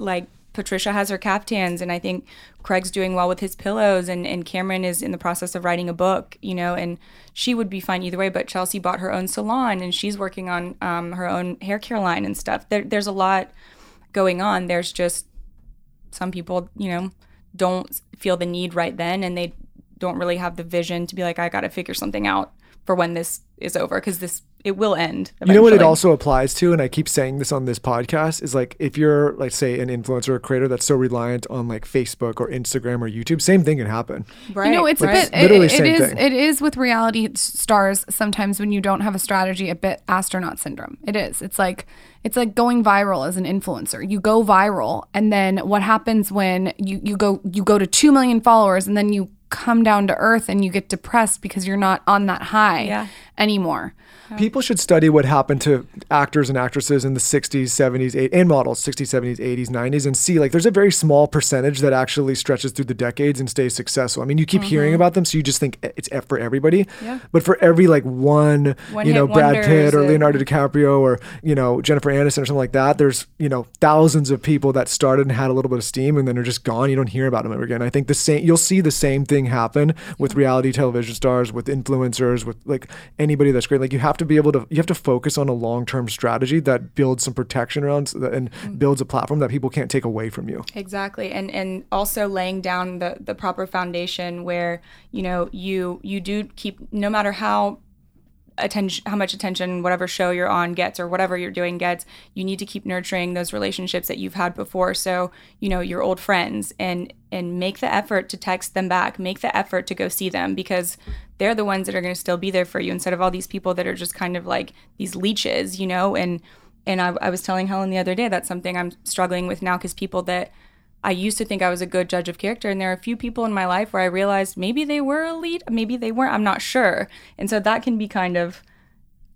like Patricia has her caftans, and I think Craig's doing well with his pillows, and, and Cameron is in the process of writing a book, you know, and she would be fine either way. But Chelsea bought her own salon, and she's working on um, her own hair care line and stuff. There, there's a lot going on. There's just some people, you know, don't feel the need right then, and they don't really have the vision to be like, I got to figure something out for when this is over, because this it will end. You know what it also applies to, and I keep saying this on this podcast, is like if you're like say an influencer or creator that's so reliant on like Facebook or Instagram or YouTube, same thing can happen. right? You know, it's right. a bit. literally it- it same is. thing. It is with reality stars. Sometimes when you don't have a strategy, a bit astronaut syndrome. It is. It's like it's like going viral as an influencer. You go viral, and then what happens when you you go you go to two million followers, and then you come down to earth and you get depressed because you're not on that high Yeah. anymore. People should study what happened to actors and actresses in the 60s, 70s, 80s, and models, 60s, 70s, 80s, 90s, and see like there's a very small percentage that actually stretches through the decades and stays successful. I mean, you keep hearing about them, so you just think eh, it's F for everybody. Yeah. But for every like one, One you know, Brad Pitt or and- Leonardo DiCaprio or, you know, Jennifer Aniston or something like that, there's, you know, thousands of people that started and had a little bit of steam and then are just gone. You don't hear about them ever again. I think the same, you'll see the same thing happen with reality television stars, with influencers, with like anybody that's great. Like you have to be able to, you have to focus on a long-term strategy that builds some protection around and Mm. builds a platform that people can't take away from you. Exactly. And and also laying down the the proper foundation where, you know, you you do keep no matter how attention how much attention whatever show you're on gets or whatever you're doing gets you need to keep nurturing those relationships that you've had before. So you know your old friends and and make the effort to text them back. Make the effort to go see them because they're the ones that are going to still be there for you instead of all these people that are just kind of like these leeches you know? And and I, I was telling helen the other day that's something i'm struggling with now because people that I used to think I was a good judge of character, and there are a few people in my life where I realized maybe they were elite, maybe they weren't. I'm not sure, and so that can be kind of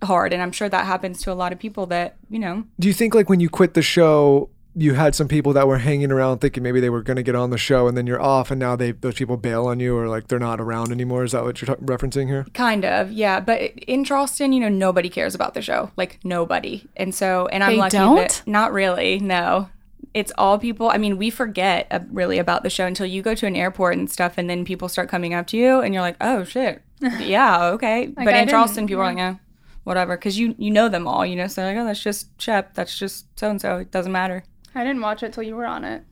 hard. And I'm sure that happens to a lot of people that you know. Do you think like when you quit the show, you had some people that were hanging around thinking maybe they were going to get on the show and then you're off and now they those people bail on you or like they're not around anymore? Is that what you're ta- referencing here? Kind of, yeah. But in Charleston, you know, nobody cares about the show, like nobody. And so, and I'm They lucky don't? that not really. No, it's all people. I mean, we forget uh, really about the show until you go to an airport and stuff, and then people start coming up to you, and you're like, oh shit, yeah, okay. but I in Charleston, people are like, yeah, whatever, because you you know them all, you know. So like, oh, that's just Shep, that's just so and so. It doesn't matter. I didn't watch it till you were on it.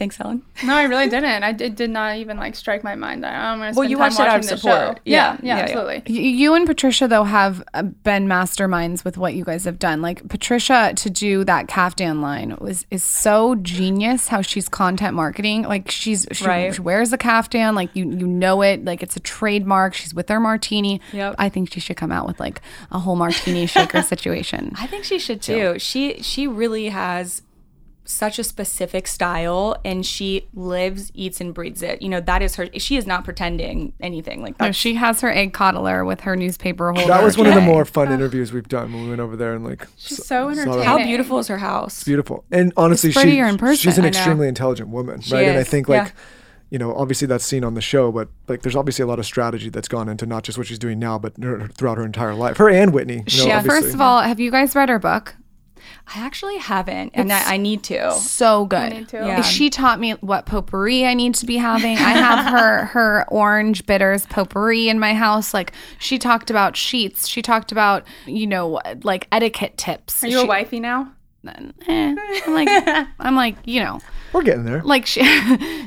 Thanks, Helen. No, I really didn't. I did, did not even like strike my mind that I'm gonna spend Well, you watched it out of support. Yeah, Yeah, yeah, yeah, absolutely. You and Patricia though have uh, been masterminds with what you guys have done. Like Patricia to do that caftan line was is so genius how she's content marketing. Like she's she, Right. she wears a caftan, like you you know it, like it's a trademark. She's with her martini. Yep. I think she should come out with like a whole martini shaker situation. I think she should too. She she really has such a specific style and she lives, eats and breathes it. You know, that is her she is not pretending anything like No, that. she has her egg coddler with her newspaper holder. That was one of the more fun interviews we've done when we went over there and like She's s- so entertaining. How beautiful is her house? It's beautiful. And honestly, It's prettier she, in person. she's an extremely intelligent woman, right? And I think like, yeah. you know, obviously that's seen on the show, but like, there's obviously a lot of strategy that's gone into not just what she's doing now, but her, throughout her entire life. Her and Whitney. You know, Yeah, obviously. first of all, have you guys read her book? I actually haven't and I, I need to. so good. to. Yeah. She taught me what potpourri I need to be having. I have her her orange bitters potpourri in my house. Like she talked about sheets. She talked about you know like etiquette tips. Are you a wifey now? eh, I'm like I'm like you know we're getting there. like she,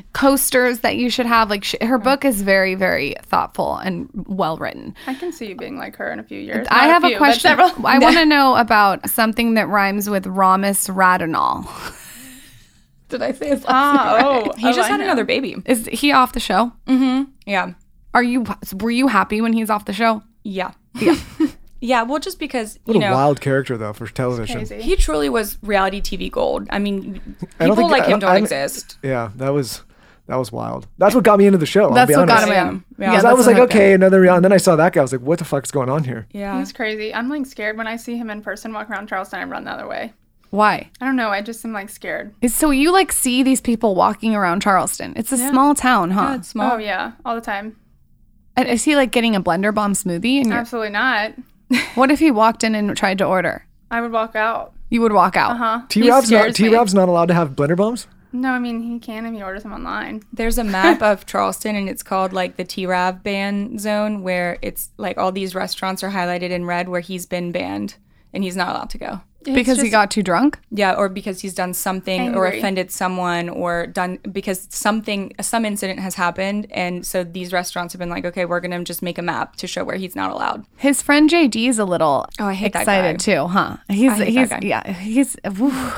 coasters that you should have. Like she, her book is very very thoughtful and well written. I can see you being like her in a few years. I Not have few, a question. I want to know about something that rhymes with Ramis Radonol. Did I say his last Ah, name oh, right? He oh, just I had know. another baby. Is he off the show? Hmm. Yeah. Are you were you happy when he's off the show? Yeah. Yeah. Yeah, well just because, What you a know, wild character though for television. He truly was reality TV gold. I mean, I don't people think- like I him don't- don't I'm- exist. Yeah, that was that was wild. That's what got me into the show. I'll That's be what honest. got him Yeah. in. Yeah. 'Cause I was like, hooked him. okay, another reality. And then I saw that guy. I was like, what the fuck's going on here? Yeah. He's crazy. I'm like scared when I see him in person walk around Charleston. I run the other way. Why? I don't know. I just am like scared. So you like see these people walking around Charleston? It's a small town, huh? Yeah, it's small. Oh yeah, all the time. And Is he like getting a blender bomb smoothie? And Absolutely not. What if he walked in and tried to order? I would walk out. You would walk out. Uh huh. T-Rav's not T Rob's not allowed to have blender bombs. No, I mean he can if he orders them online. There's a map of Charleston and it's called like the T-Rav ban zone where it's like all these restaurants are highlighted in red where he's been banned and he's not allowed to go. It's Because he got too drunk? Yeah, or because he's done something or offended someone or done because something some incident has happened and so these restaurants have been like, okay, we're gonna just make a map to show where he's not allowed. His friend JD is a little Oh, I hate that excited guy. too, huh? He's I hate he's that guy. yeah, he's whew,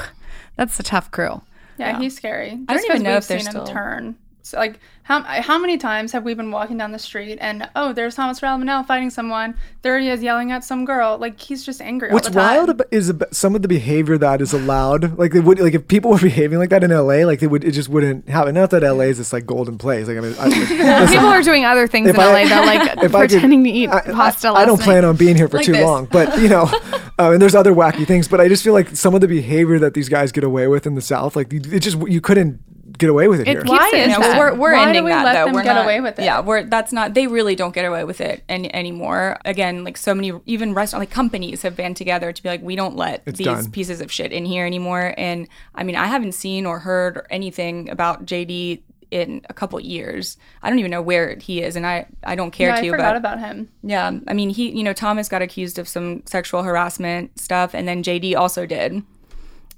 that's a tough crew. Yeah, he's scary. Just I don't even know if they're seen still- him turn. So, like how how many times have we been walking down the street and oh, there's Thomas Ravenel fighting someone. There he is yelling at some girl. Like he's just angry. What's all the time. wild about, is ab- some of the behavior that is allowed. Like they would, like if people were behaving like that in LA, like they would, it just wouldn't happen. Not that LA is this like golden place. Like I mean, I, listen, People are doing other things If in I- LA that like if I could- pretending to eat I, pasta. I, I don't night. plan on being here for Like too this. long, but you know, uh, and there's other wacky things. But I just feel like some of the behavior that these guys get away with in the South, like it just you couldn't get away with it, It here. keeps Why it is Yeah, that? we're, we're Why do ending we that let though. them we're get not, away with it? Yeah, we're that's not. They really don't get away with it any, anymore. Again, like so many, even restaurant like companies have band together to be like, we don't let It's these done. pieces of shit in here anymore. And I mean, I haven't seen or heard anything about JD in a couple years. I don't even know where he is, and I I don't care Yeah, to. I forgot but about him. yeah, I mean, he, you know, Thomas got accused of some sexual harassment stuff, and then JD also did.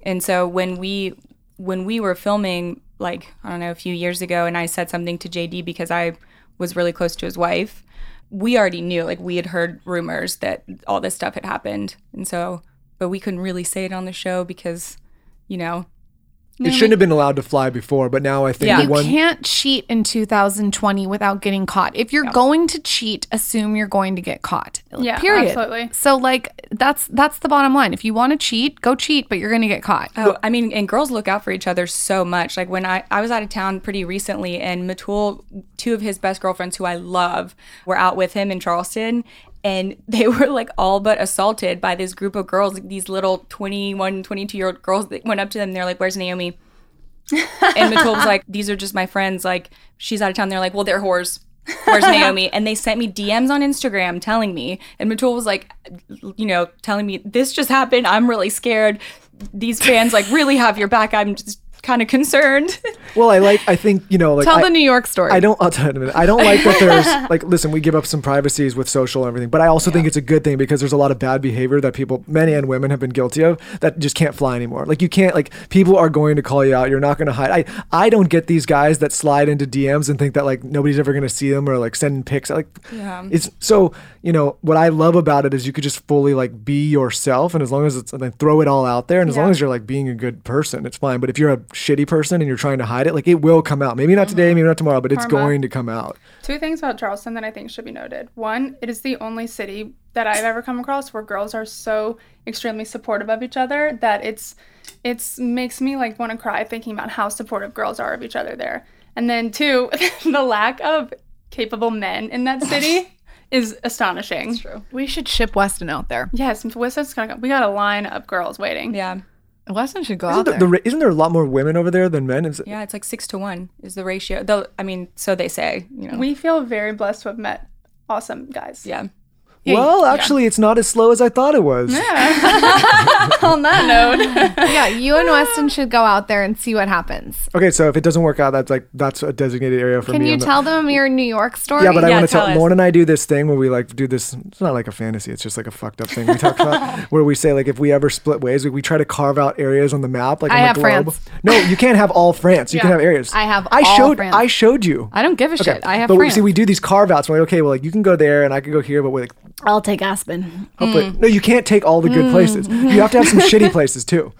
And so when we when we were filming, like I don't know, a few years ago, and I said something to JD because I was really close to his wife, we already knew, like we had heard rumors that all this stuff had happened, and so, but we couldn't really say it on the show because, you know, It shouldn't have been allowed to fly before, but now I think Yeah. You one. can't cheat in 2020 without getting caught. If you're going to cheat, assume you're going to get caught. Yeah, period. absolutely. So like that's that's the bottom line. If you want to cheat, go cheat, but you're going to get caught. Oh, I mean, and girls look out for each other so much. Like when I, I was out of town pretty recently, and Metul, two of his best girlfriends who I love, were out with him in Charleston. And they were like all but assaulted by this group of girls, like, these little 21, 22 year old girls that went up to them. They're like, Where's Naomie? and Metul was like, These are just my friends. Like, she's out of town. They're like, Well, they're whores. Where's Naomie? And they sent me DMs on Instagram telling me, and Metul was like, you know, telling me this just happened. I'm really scared. these fans like really have your back. I'm just kind of concerned. Well, I like. I think you know, like Tell I, the New York story. I don't. I'll tell you in a minute. I don't like that. There's like, listen, we give up some privacies with social and everything, but I also think it's a good thing because there's a lot of bad behavior that people, men and women, have been guilty of that just can't fly anymore. Like you can't. Like people are going to call you out. You're not going to hide. I I don't get these guys that slide into DMs and think that like nobody's ever going to see them or like sending pics. Like Yeah. it's so you know what I love about it is you could just fully like be yourself, and as long as it's and then throw it all out there, and as long as you're like being a good person, it's fine. But if you're a shitty person and you're trying to hide it, like it will come out. Maybe not today, mm-hmm. maybe not tomorrow, but it's Karma. going to come out. Two things about Charleston that I think should be noted. One, it is the only city that I've ever come across where girls are so extremely supportive of each other that it's it's makes me like want to cry thinking about how supportive girls are of each other there. And then two, the lack of capable men in that city is astonishing. That's true. we should ship Weston out there. Yes, Weston's gonna go. We got a line of girls waiting. yeah. Weston should go Isn't out there, there. the, ra- isn't there a lot more women over there than men? Is it, Yeah, it's like six to one is the ratio. Though I mean, so they say. You know. We feel very blessed to have met awesome guys. yeah. Well, actually, it's not as slow as I thought it was. Yeah. On that note, yeah, you and Weston should go out there and see what happens. Okay, so if it doesn't work out, that's like that's a designated area for Can me. Can you on the- tell them your New York story? Yeah, but I want to tell tell. Lauryn and I do this thing where we like do this. It's not like a fantasy. It's just like a fucked up thing we talk about where we say like if we ever split ways, we, we try to carve out areas on the map like I on have the globe. France. No, you can't have all France. You can have areas. I have I all showed. France. I showed you. I don't give a shit. I have but we, see, we do these carve outs. We're like, okay, well, like you can go there and I can go here, but we're like I'll take Aspen. hopefully, Mm. no, you can't take all the good places. You have to have some shitty places too.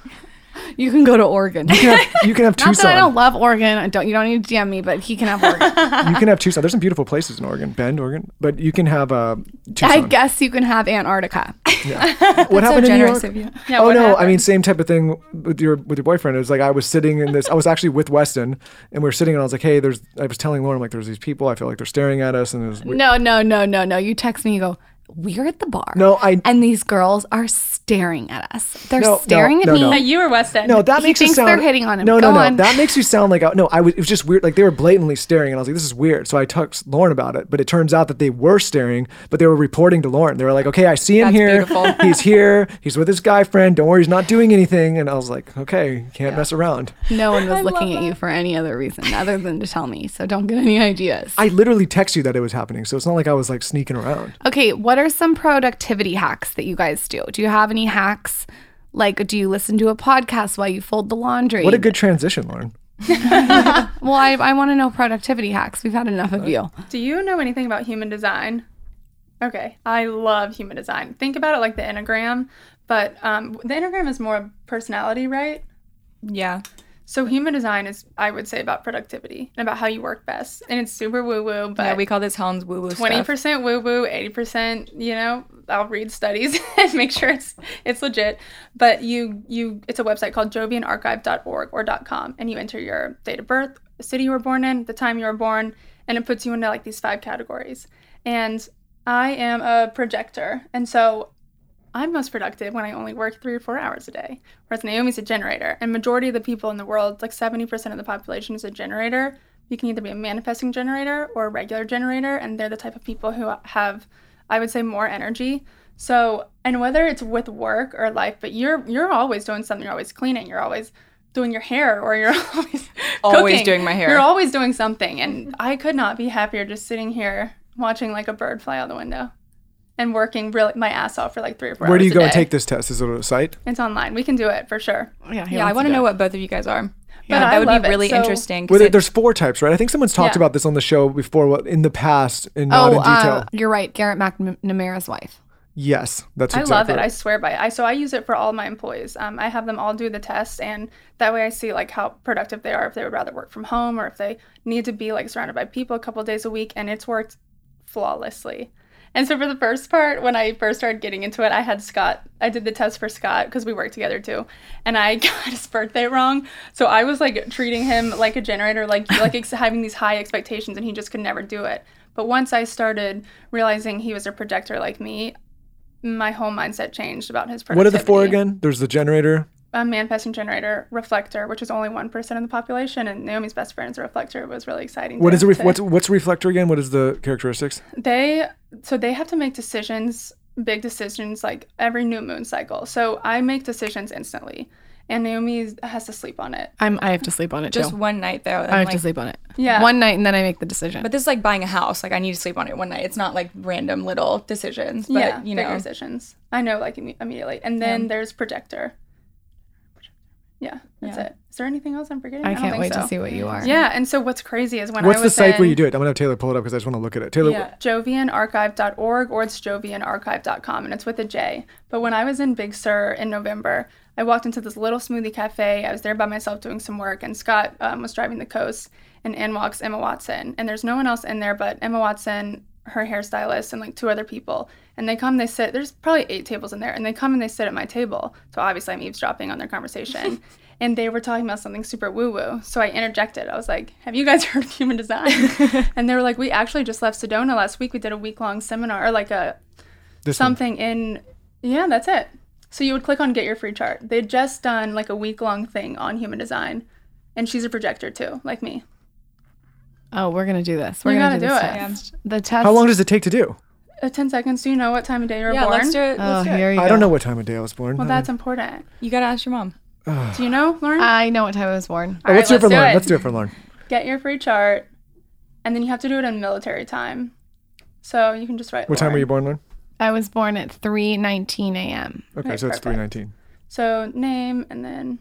You can go to Oregon. You can have, you can have Not that I Tucson. don't love Oregon. I don't. You don't need to DM me, but he can have Oregon. You can have Tucson. There's some beautiful places in Oregon, Bend, Oregon, but you can have uh, Tucson. I guess you can have Antarctica. what happened in New generous York? of you. Yeah, oh what no, I mean same type of thing with your with your boyfriend. It was like I was sitting in this. I was actually with Weston, and we were sitting, and I was like, "Hey, there's." I was telling Lauryn like, "There's these people. I feel like they're staring at us." And it was weird. No, no, no, no, no. You text me. You go. We're at the bar. No, I- And these girls are staring at us. They're No, no, staring no, at me. no. You were Weston. No, that He makes thinks it sound. they're hitting on him. No, Go no, no. on. That makes you sound like no. I was. It was just weird. Like they were blatantly staring, and I was like, "This is weird." So I texted Lauryn about it, but it turns out that they were staring, but they were reporting to Lauryn. They were like, "Okay, I see him That's here. beautiful. He's here. He's with his guy friend. Don't worry, he's not doing anything." And I was like, "Okay, can't mess around." No one was looking at you for any other reason other than to tell me. So don't get any ideas. I literally text you that it was happening, so it's not like I was like sneaking around. Okay, what are some productivity hacks that you guys do? Do you have any hacks? Like, do you listen to a podcast while you fold the laundry? What a good transition, Lauryn. Well, I, I want to know productivity hacks. We've had enough of you. Do you know anything about human design? Okay, I love human design. Think about it like the Enneagram, but um, the Enneagram is more personality, right? Yeah. So human design is, I would say, about productivity and about how you work best. And it's super woo woo, but yeah, we call this Helen's woo woo Twenty percent woo woo, eighty percent. You know, I'll read studies and make sure it's it's legit. But you you, it's a website called JovianArchive.org or .com, and you enter your date of birth, the city you were born in, the time you were born, and it puts you into like these five categories. And I am a projector, and so I'm most productive when I only work three or four hours a day. Whereas Naomie's a generator, and majority of the people in the world, like 70% of the population, is a generator. You can either be a manifesting generator or a regular generator, and they're the type of people who have, I would say, more energy. So, and whether it's with work or life, but you're you're always doing something. You're always cleaning. You're always doing your hair, or you're always Always cooking. doing my hair. You're always doing something, and I could not be happier just sitting here watching like a bird fly out the window and working really my ass off for like three or four Where hours do you a go and take this test? Is it a site? It's online. We can do it for sure. Yeah, Yeah, I want to know what both of you guys are. Yeah, I that would love be really So- interesting. 'cause Well, it- there's four types, right? I think someone's talked Yeah. about this on the show before what, in the past and not Oh, in detail. uh, you're right. Garrett McNamara's wife. yes, that's I love it. right. I swear by it. I so I use it for all my employees. Um, I have them all do the test, and that way I see like how productive they are. If they would rather work from home, or if they need to be like surrounded by people a couple days a week, and it's worked flawlessly. And so for the first part, when I first started getting into it, I had Scott. I did the test for Scott because we worked together too, and I got his birthday wrong. So I was like treating him like a generator, like like ex- having these high expectations, and he just could never do it. But once I started realizing he was a projector like me, my whole mindset changed about his productivity. what are the four again? There's the generator. A manifesting generator, reflector, which is only one percent of the population, and Naomie's best friend is a reflector. It was really exciting. What to- is a ref- to- what's what's a reflector again? What is the characteristics? they so they have to make decisions, big decisions, like every new moon cycle. So I make decisions instantly, and Naomie has to sleep on it. I'm. I have to sleep on it Just too. one night though. and, I have like- to sleep on it. Yeah. One night and then I make the decision. But this is like buying a house. Like I need to sleep on it one night. It's not like random little decisions. But yeah, you bigger know, decisions. I know, like imme- immediately. And then there's projector. Yeah, that's Yeah. it. Is there anything else I'm forgetting? I don't can't think wait so. to see what you are. Yeah, and so what's crazy is when What's I was the was site where you do it? I'm gonna have Taylor pull it up because I just want to look at it. Taylor, Yeah, jovianarchive.org or it's jovianarchive.com and it's with a J. But when I was in Big Sur in November, I walked into this little smoothie cafe. I was there by myself doing some work, and Scott um, was driving the coast, and in walks Emma Watson. And there's no one else in there but Emma Watson, her hairstylist, and like two other people. And they come, they sit, there's probably eight tables in there, and they come and they sit at my table. So obviously I'm eavesdropping on their conversation. and they were talking about something super woo woo. So I interjected. I was like, Have you guys heard of human design? and they were like, We actually just left Sedona last week. We did a week long seminar, or like a this one. something in, yeah, that's it. So you would click on get your free chart. They'd just done like a week long thing on human design. And she's a projector too, like me. Oh, we're gonna do this. We're You gonna gotta do this it. test. The test. How long does it take to do? Uh, 10 seconds. Do you know what time of day you were yeah, born? let's do it. Oh, Let's do it. here you I go. don't know what time of day I was born. Well, that's important. You gotta ask your mom. Do you know, Lauryn? I know what time I was born. Oh, let's do it for Lauryn. it. Let's do it for Lauryn. Get your free chart. And then you have to do it in military time. So you can just write. What time were you born, Lauryn? I was born at 3:19 a.m. Okay, Okay, so it's perfect. three nineteen. So name and then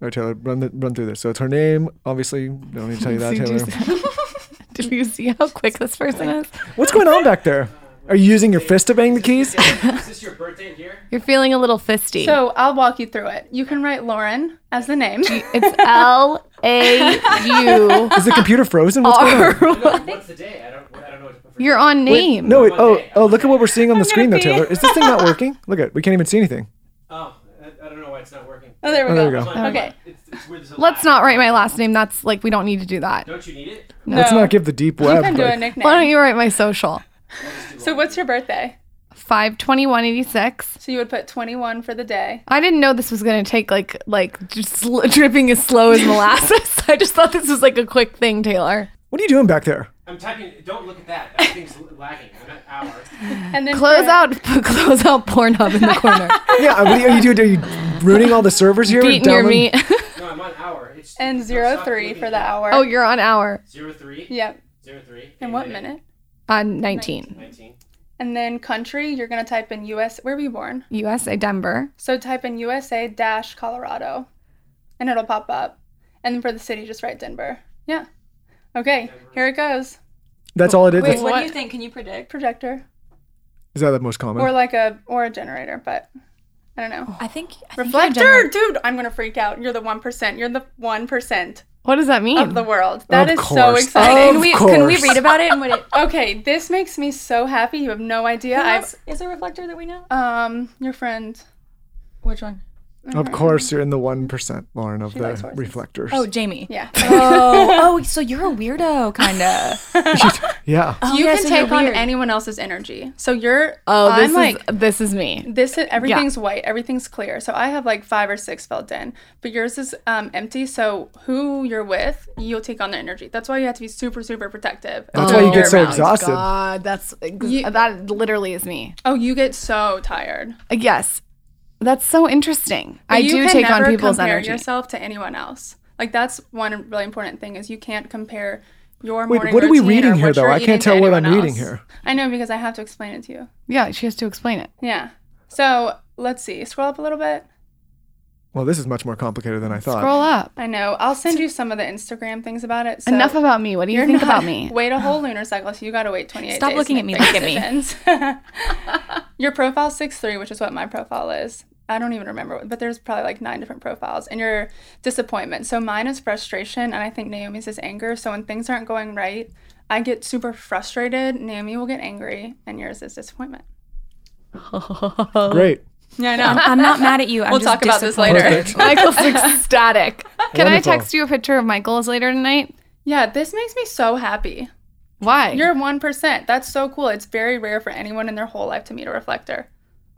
All right, Taylor, run the, run through this. So it's her name. Obviously, don't need to tell you that, Did you Taylor. see- Did you see how quick this person is? What's going on back there? Are you using your fist to bang the keys? Is this your birthday here? You're feeling a little fisty. so I'll walk you through it. You can write Lauryn as the name. it's L A U Is the computer frozen? What's going on? What's the day? I don't. I don't know what to put. You're on name. No, wait, oh, oh, look at what we're seeing on the screen, though, Taylor. Is this thing not working? Look at, we can't even see anything. Oh, I, I don't know why it's not working. Oh, there we Oh, go. there we go. Okay. It's, it's weird. Let's not write my last name. That's like we don't need to do that. Don't you need it? No. Let's not give the deep web. You can do like- a nickname. Why don't you write my social? So what's your birthday? Five twenty one eighty six. So you would put 21 for the day. I didn't know this was gonna take like like just sl- dripping as slow as molasses. I just thought this was like a quick thing, Taylor. What are you doing back there? I'm typing. Don't look at that. That thing's lagging. I'm at hour. And then Close for- out, close out Pornhub in the corner. Yeah, what are you, doing? Are you ruining all the servers here? Beating your meat. No, I'm on hour. It's And no, zero stop three for the that. hour. oh, you're on hour. Zero three. Yep. Zero three. And what minute? Uh, nineteen. Nineteen. And then country, you're gonna type in US. Where were you born? USA Denver. So type in USA dash Colorado, and it'll pop up. And then for the city, just write Denver. Yeah. Okay, here it goes. That's all it is. Wait, That's- what, what? do you think? Can you predict? Projector Is that the most common? or like a or a generator, but I don't know. I think I think you're Reflector, gener- dude, I'm gonna freak out. You're the one percent. You're the one percent What does that mean? of the world. That Of is so exciting. Of Can we can we read about it and what it? Okay, this makes me so happy. You have no idea. Who I've else is a reflector that we know? um your friend. Which one? Of course, you're in the 1%, Lauryn, of She the reflectors. Oh, Jamie. Yeah. Oh, oh, so you're a weirdo, kind of. yeah. you yeah, can so take on anyone else's energy. So you're oh, this I'm like is this is me. this is everything's white, everything's clear. So I have like five or six filled in, but yours is um, empty. So who you're with, you'll take on their energy. That's why you have to be super, super protective. That's why you get so Year-round. exhausted. God, that's that literally is me. Oh, you get so tired. Yes, that's so interesting. But I do take on never people's compare energy. yourself to anyone else. Like that's one really important thing is you can't compare your Wait, morning what are we reading here, though? I can't tell what I'm anyone reading here. I know because I have to explain it to you. Yeah, she has to explain it. Yeah. So let's see. Scroll up a little bit. Well, this is much more complicated than I thought. Scroll up. I know. I'll send you some of the Instagram things about it. So Enough about me. What do you think not- about me? Wait a whole lunar cycle, so you got to wait 28 Stop days. looking at me, make look at me. decisions. your profile's 6'3", which is what my profile is. I don't even remember, but there's probably like nine different profiles. And your disappointment. So mine is frustration, and I think Naomie's is anger. So when things aren't going right, I get super frustrated. Naomie will get angry, and yours is disappointment. Great. Yeah, I know. I'm, I'm not mad at you. I'm we'll just talk about this later. Michael's ecstatic. Can Wonderful. I text you a picture of Michael's later tonight? Yeah, this makes me so happy. Why? You're 1%. That's so cool. It's very rare for anyone in their whole life to meet a reflector.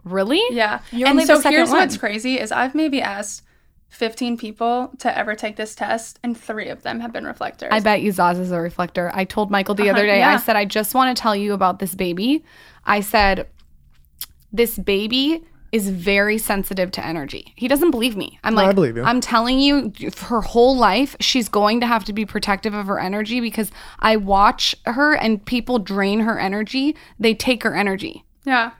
Really? Yeah. You're and only so the second here's what's crazy is I've maybe asked 15 people to ever take this test and 3 of them have been reflectors. I bet you Zaz is a reflector. I told Michael the other Uh-huh, day, yeah. I said, I just want to tell you about this baby. I said, this baby is very sensitive to energy. He doesn't believe me. I'm No, like, I believe you. I'm telling you, her whole life, she's going to have to be protective of her energy because I watch her and people drain her energy. They take her energy. Yeah.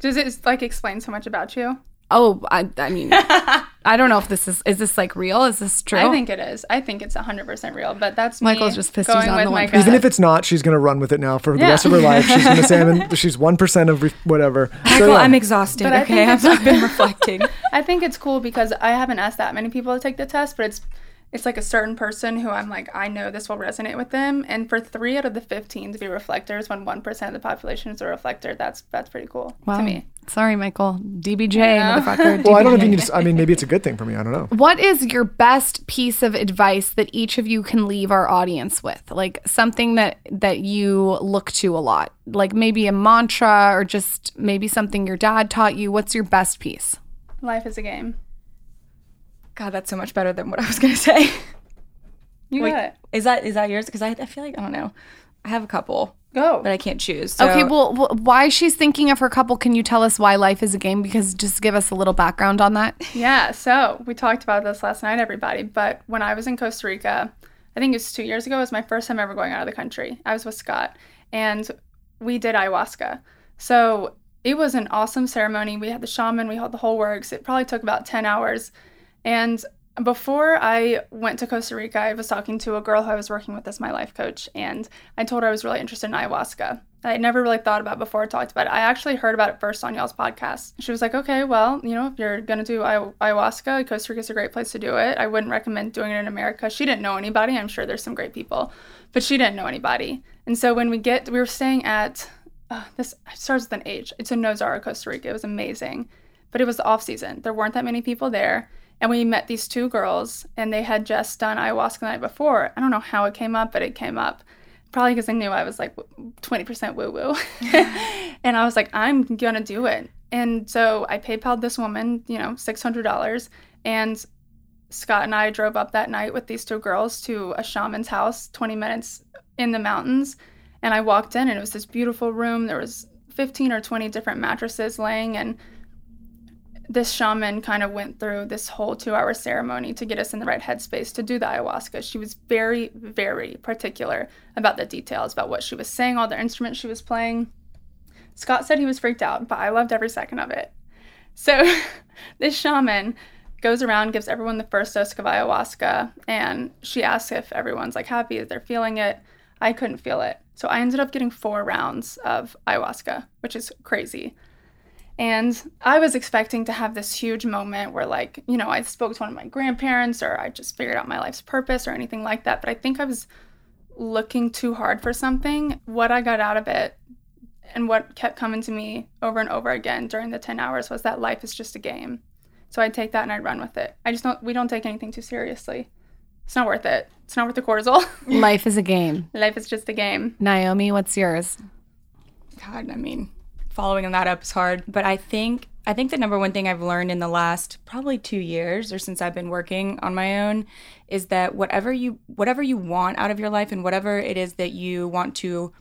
Does it like explain so much about you? Oh, I, I mean, I don't know if this is, is this like real? Is this true? I think it is. I think it's 100% real, but that's Michael's me just pissed he's going not with the my one. Even if it's not, she's gonna run with it now for the Yeah. rest of her life. She's gonna say, I'm in, she's one percent of re- whatever. So, Michael, yeah. I'm exhausted. But I okay, think I've, it's- I've been reflecting. I think it's cool because I haven't asked that many people to take the test, but it's it's like a certain person who I'm like, I know this will resonate with them. And for three out of the 15 to be reflectors when 1% of the population is a reflector, that's that's pretty cool to me. Sorry, Michael. DBJ, Yeah. motherfucker. well, I don't know if you can just. I mean, maybe it's a good thing for me. I don't know. What is your best piece of advice that each of you can leave our audience with? Like something that that you look to a lot. Like maybe a mantra or just maybe something your dad taught you. What's your best piece? Life is a game. God, that's so much better than what I was gonna say. You Wait, got it. Is that is that yours? Because I, I feel like I don't know. I have a couple, Go. but I can't choose. So, okay, well, wh- why she's thinking of her couple? Can you tell us why life is a game? Because just give us a little background on that. Yeah, so we talked about this last night, everybody. But when I was in Costa Rica, I think it was two years ago, it was my first time ever going out of the country. I was with Scott, and we did ayahuasca. So it was an awesome ceremony. We had the shaman, we had the whole works. It probably took about 10 hours. And before I went to Costa Rica, I was talking to a girl who I was working with as my life coach, and I told her I was really interested in ayahuasca. I had never really thought about before I talked about it. I actually heard about it first on y'all's podcast. She was like, okay, well, you know, if you're going to do ay- ayahuasca, Costa Rica is a great place to do it. I wouldn't recommend doing it in America. She didn't know anybody. I'm sure there's some great people, but she didn't know anybody. And so when we get, we were staying at, uh, this starts with an H. It's in Nosara, Costa Rica. It was amazing, but it was the off season. There weren't that many people there. And we met these two girls, and they had just done ayahuasca the night before. I don't know how it came up, but it came up. Probably because I knew I was like 20% woo woo. and I was like, I'm going to do it. And so I PayPal'd this woman, you know, $600. And Scott and I drove up that night with these two girls to a shaman's house, 20 minutes in the mountains. And I walked in, and it was this beautiful room. There was 15 or 20 different mattresses laying, and this shaman kind of went through this whole two hour ceremony to get us in the right headspace to do the ayahuasca. She was very, very particular about the details, about what she was saying, all the instruments she was playing. Scott said he was freaked out, but I loved every second of it. So this shaman goes around, gives everyone the first dose of ayahuasca, and she asks if everyone's like happy, if they're feeling it. I couldn't feel it. So I ended up getting four rounds of ayahuasca, which is crazy. And I was expecting to have this huge moment where, like, you know, I spoke to one of my grandparents or I just figured out my life's purpose or anything like that. But I think I was looking too hard for something. What I got out of it and what kept coming to me over and over again during the 10 hours was that life is just a game. So I'd take that and I'd run with it. I just don't, we don't take anything too seriously. It's not worth it. It's not worth the cortisol. Life is a game. life is just a game. Naomie, what's yours? God, I mean, following that up is hard. But I think I think the number one thing I've learned in the last probably two years or since I've been working on my own is that whatever you whatever you want out of your life and whatever it is that you want to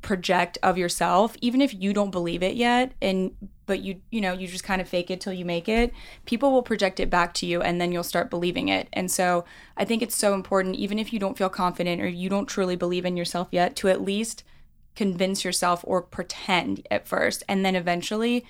project of yourself, even if you don't believe it yet and but you you know, you just kind of fake it till you make it, people will project it back to you and then you'll start believing it. And so I think it's so important even if you don't feel confident or you don't truly believe in yourself yet to at least convince yourself or pretend at first. And then eventually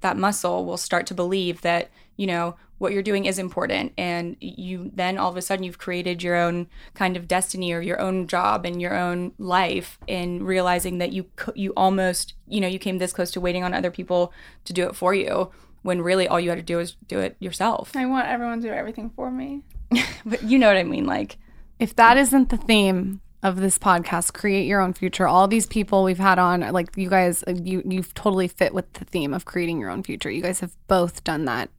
that muscle will start to believe that you know what you're doing is important. And you then all of a sudden you've created your own kind of destiny or your own job and your own life in realizing that you you almost you know you came this close to waiting on other people to do it for you when really all you had to do was do it yourself. I want everyone to do everything for me. but you know what i mean like If that isn't the theme of this podcast, create your own future. All these people we've had on, like you guys, you you've totally fit with the theme of creating your own future. You guys have both done that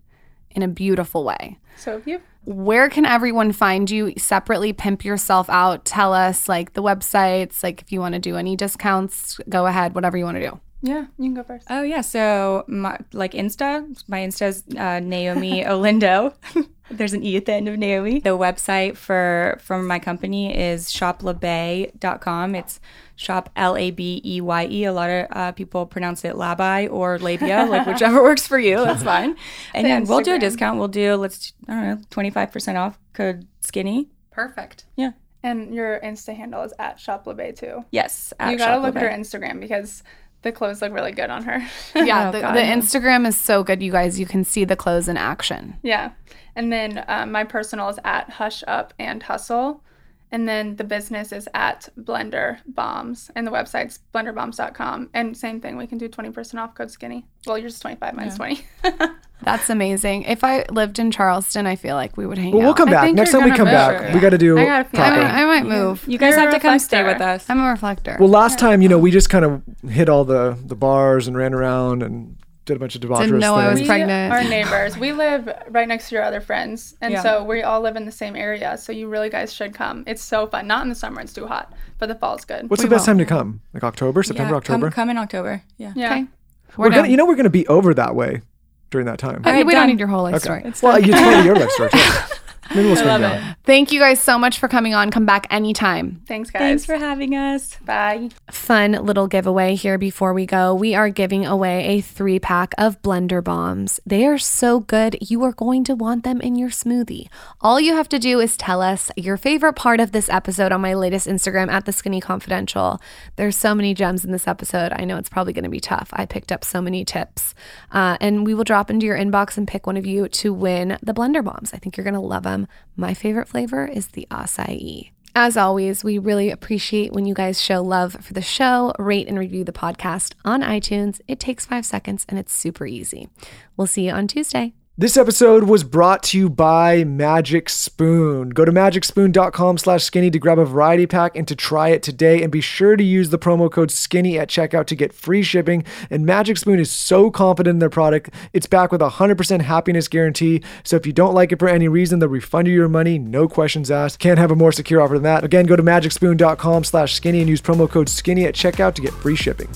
in a beautiful way. So if you Where can everyone find you separately? Pimp yourself out. Tell us like the websites. Like if you want to do any discounts, go ahead. Whatever you want to do. Yeah, you can go first. Oh yeah, so my, like Insta, my Insta's uh, Naomie Olindo. There's an e at the end of Naomie. The website for from my company is shoplabeye.com. It's shop L A B E Y E. A lot of uh, people pronounce it labai or labia, like whichever works for you. That's fine. And yeah, we'll do a discount. We'll do let's I don't know twenty five percent off code skinny. Perfect. Yeah. And your Insta handle is at ShopLabeye too. Yes. you gotta look at her Instagram because the clothes look really good on her. Yeah, Oh, the, God. the Instagram is so good, you guys. You can see the clothes in action. Yeah. And then um, my personal is at Hush Up and Hustle. And then the business is at Blender Bombs. And the website's blenderbombs.com. And same thing, we can do 20% off code skinny. Well, yours is 25, mine's 20. That's amazing. If I lived in Charleston, I feel like we would hang out. Well, we'll out. come I back think next time we come gonna back. move. We got to do I got a feeling. I might, I might move. You guys You're have to come stay with us. I'm a reflector. Well, last time, you know, we just kind of hit all the the bars and ran around and did a bunch of debaucherous know I was things. we pregnant. are neighbors. We live right next to your other friends. And Yeah. so we all live in the same area. So you really guys should come. It's so fun. Not in the summer, it's too hot. But the fall's good. What's We the best will. time to come? Like October, September, yeah, October. Come, come in October. Yeah. yeah. Okay. we're We're gonna, you know, we're gonna be over that way during that time. All right, we don't need your whole life Okay. story. well, you told me your life story too. Maybe we'll swing love down. Thank you guys so much for coming on. Come back anytime. Thanks, guys. Thanks for having us. Bye. Fun little giveaway here before we go. We are giving away a three pack of blender bombs. They are so good, you are going to want them in your smoothie. All you have to do is tell us your favorite part of this episode on my latest Instagram at the Skinny Confidential. There's so many gems in this episode. I know it's probably going to be tough. I picked up so many tips. Uh, and we will drop into your inbox and pick one of you to win the blender bombs. I think you're going to love them. My favorite flavor is the acai. As always, we really appreciate when you guys show love for the show, rate and review the podcast on iTunes. It takes five seconds and it's super easy. We'll see you on Tuesday. This episode was brought to you by Magic Spoon. Go to magicspoon.com slash skinny to grab a variety pack and to try it today. And be sure to use the promo code skinny at checkout to get free shipping. And Magic Spoon is so confident in their product. It's back with a 100% happiness guarantee. So if you don't like it for any reason, they'll refund you your money, no questions asked. Can't have a more secure offer than that. Again, go to magicspoon.com slash skinny and use promo code skinny at checkout to get free shipping.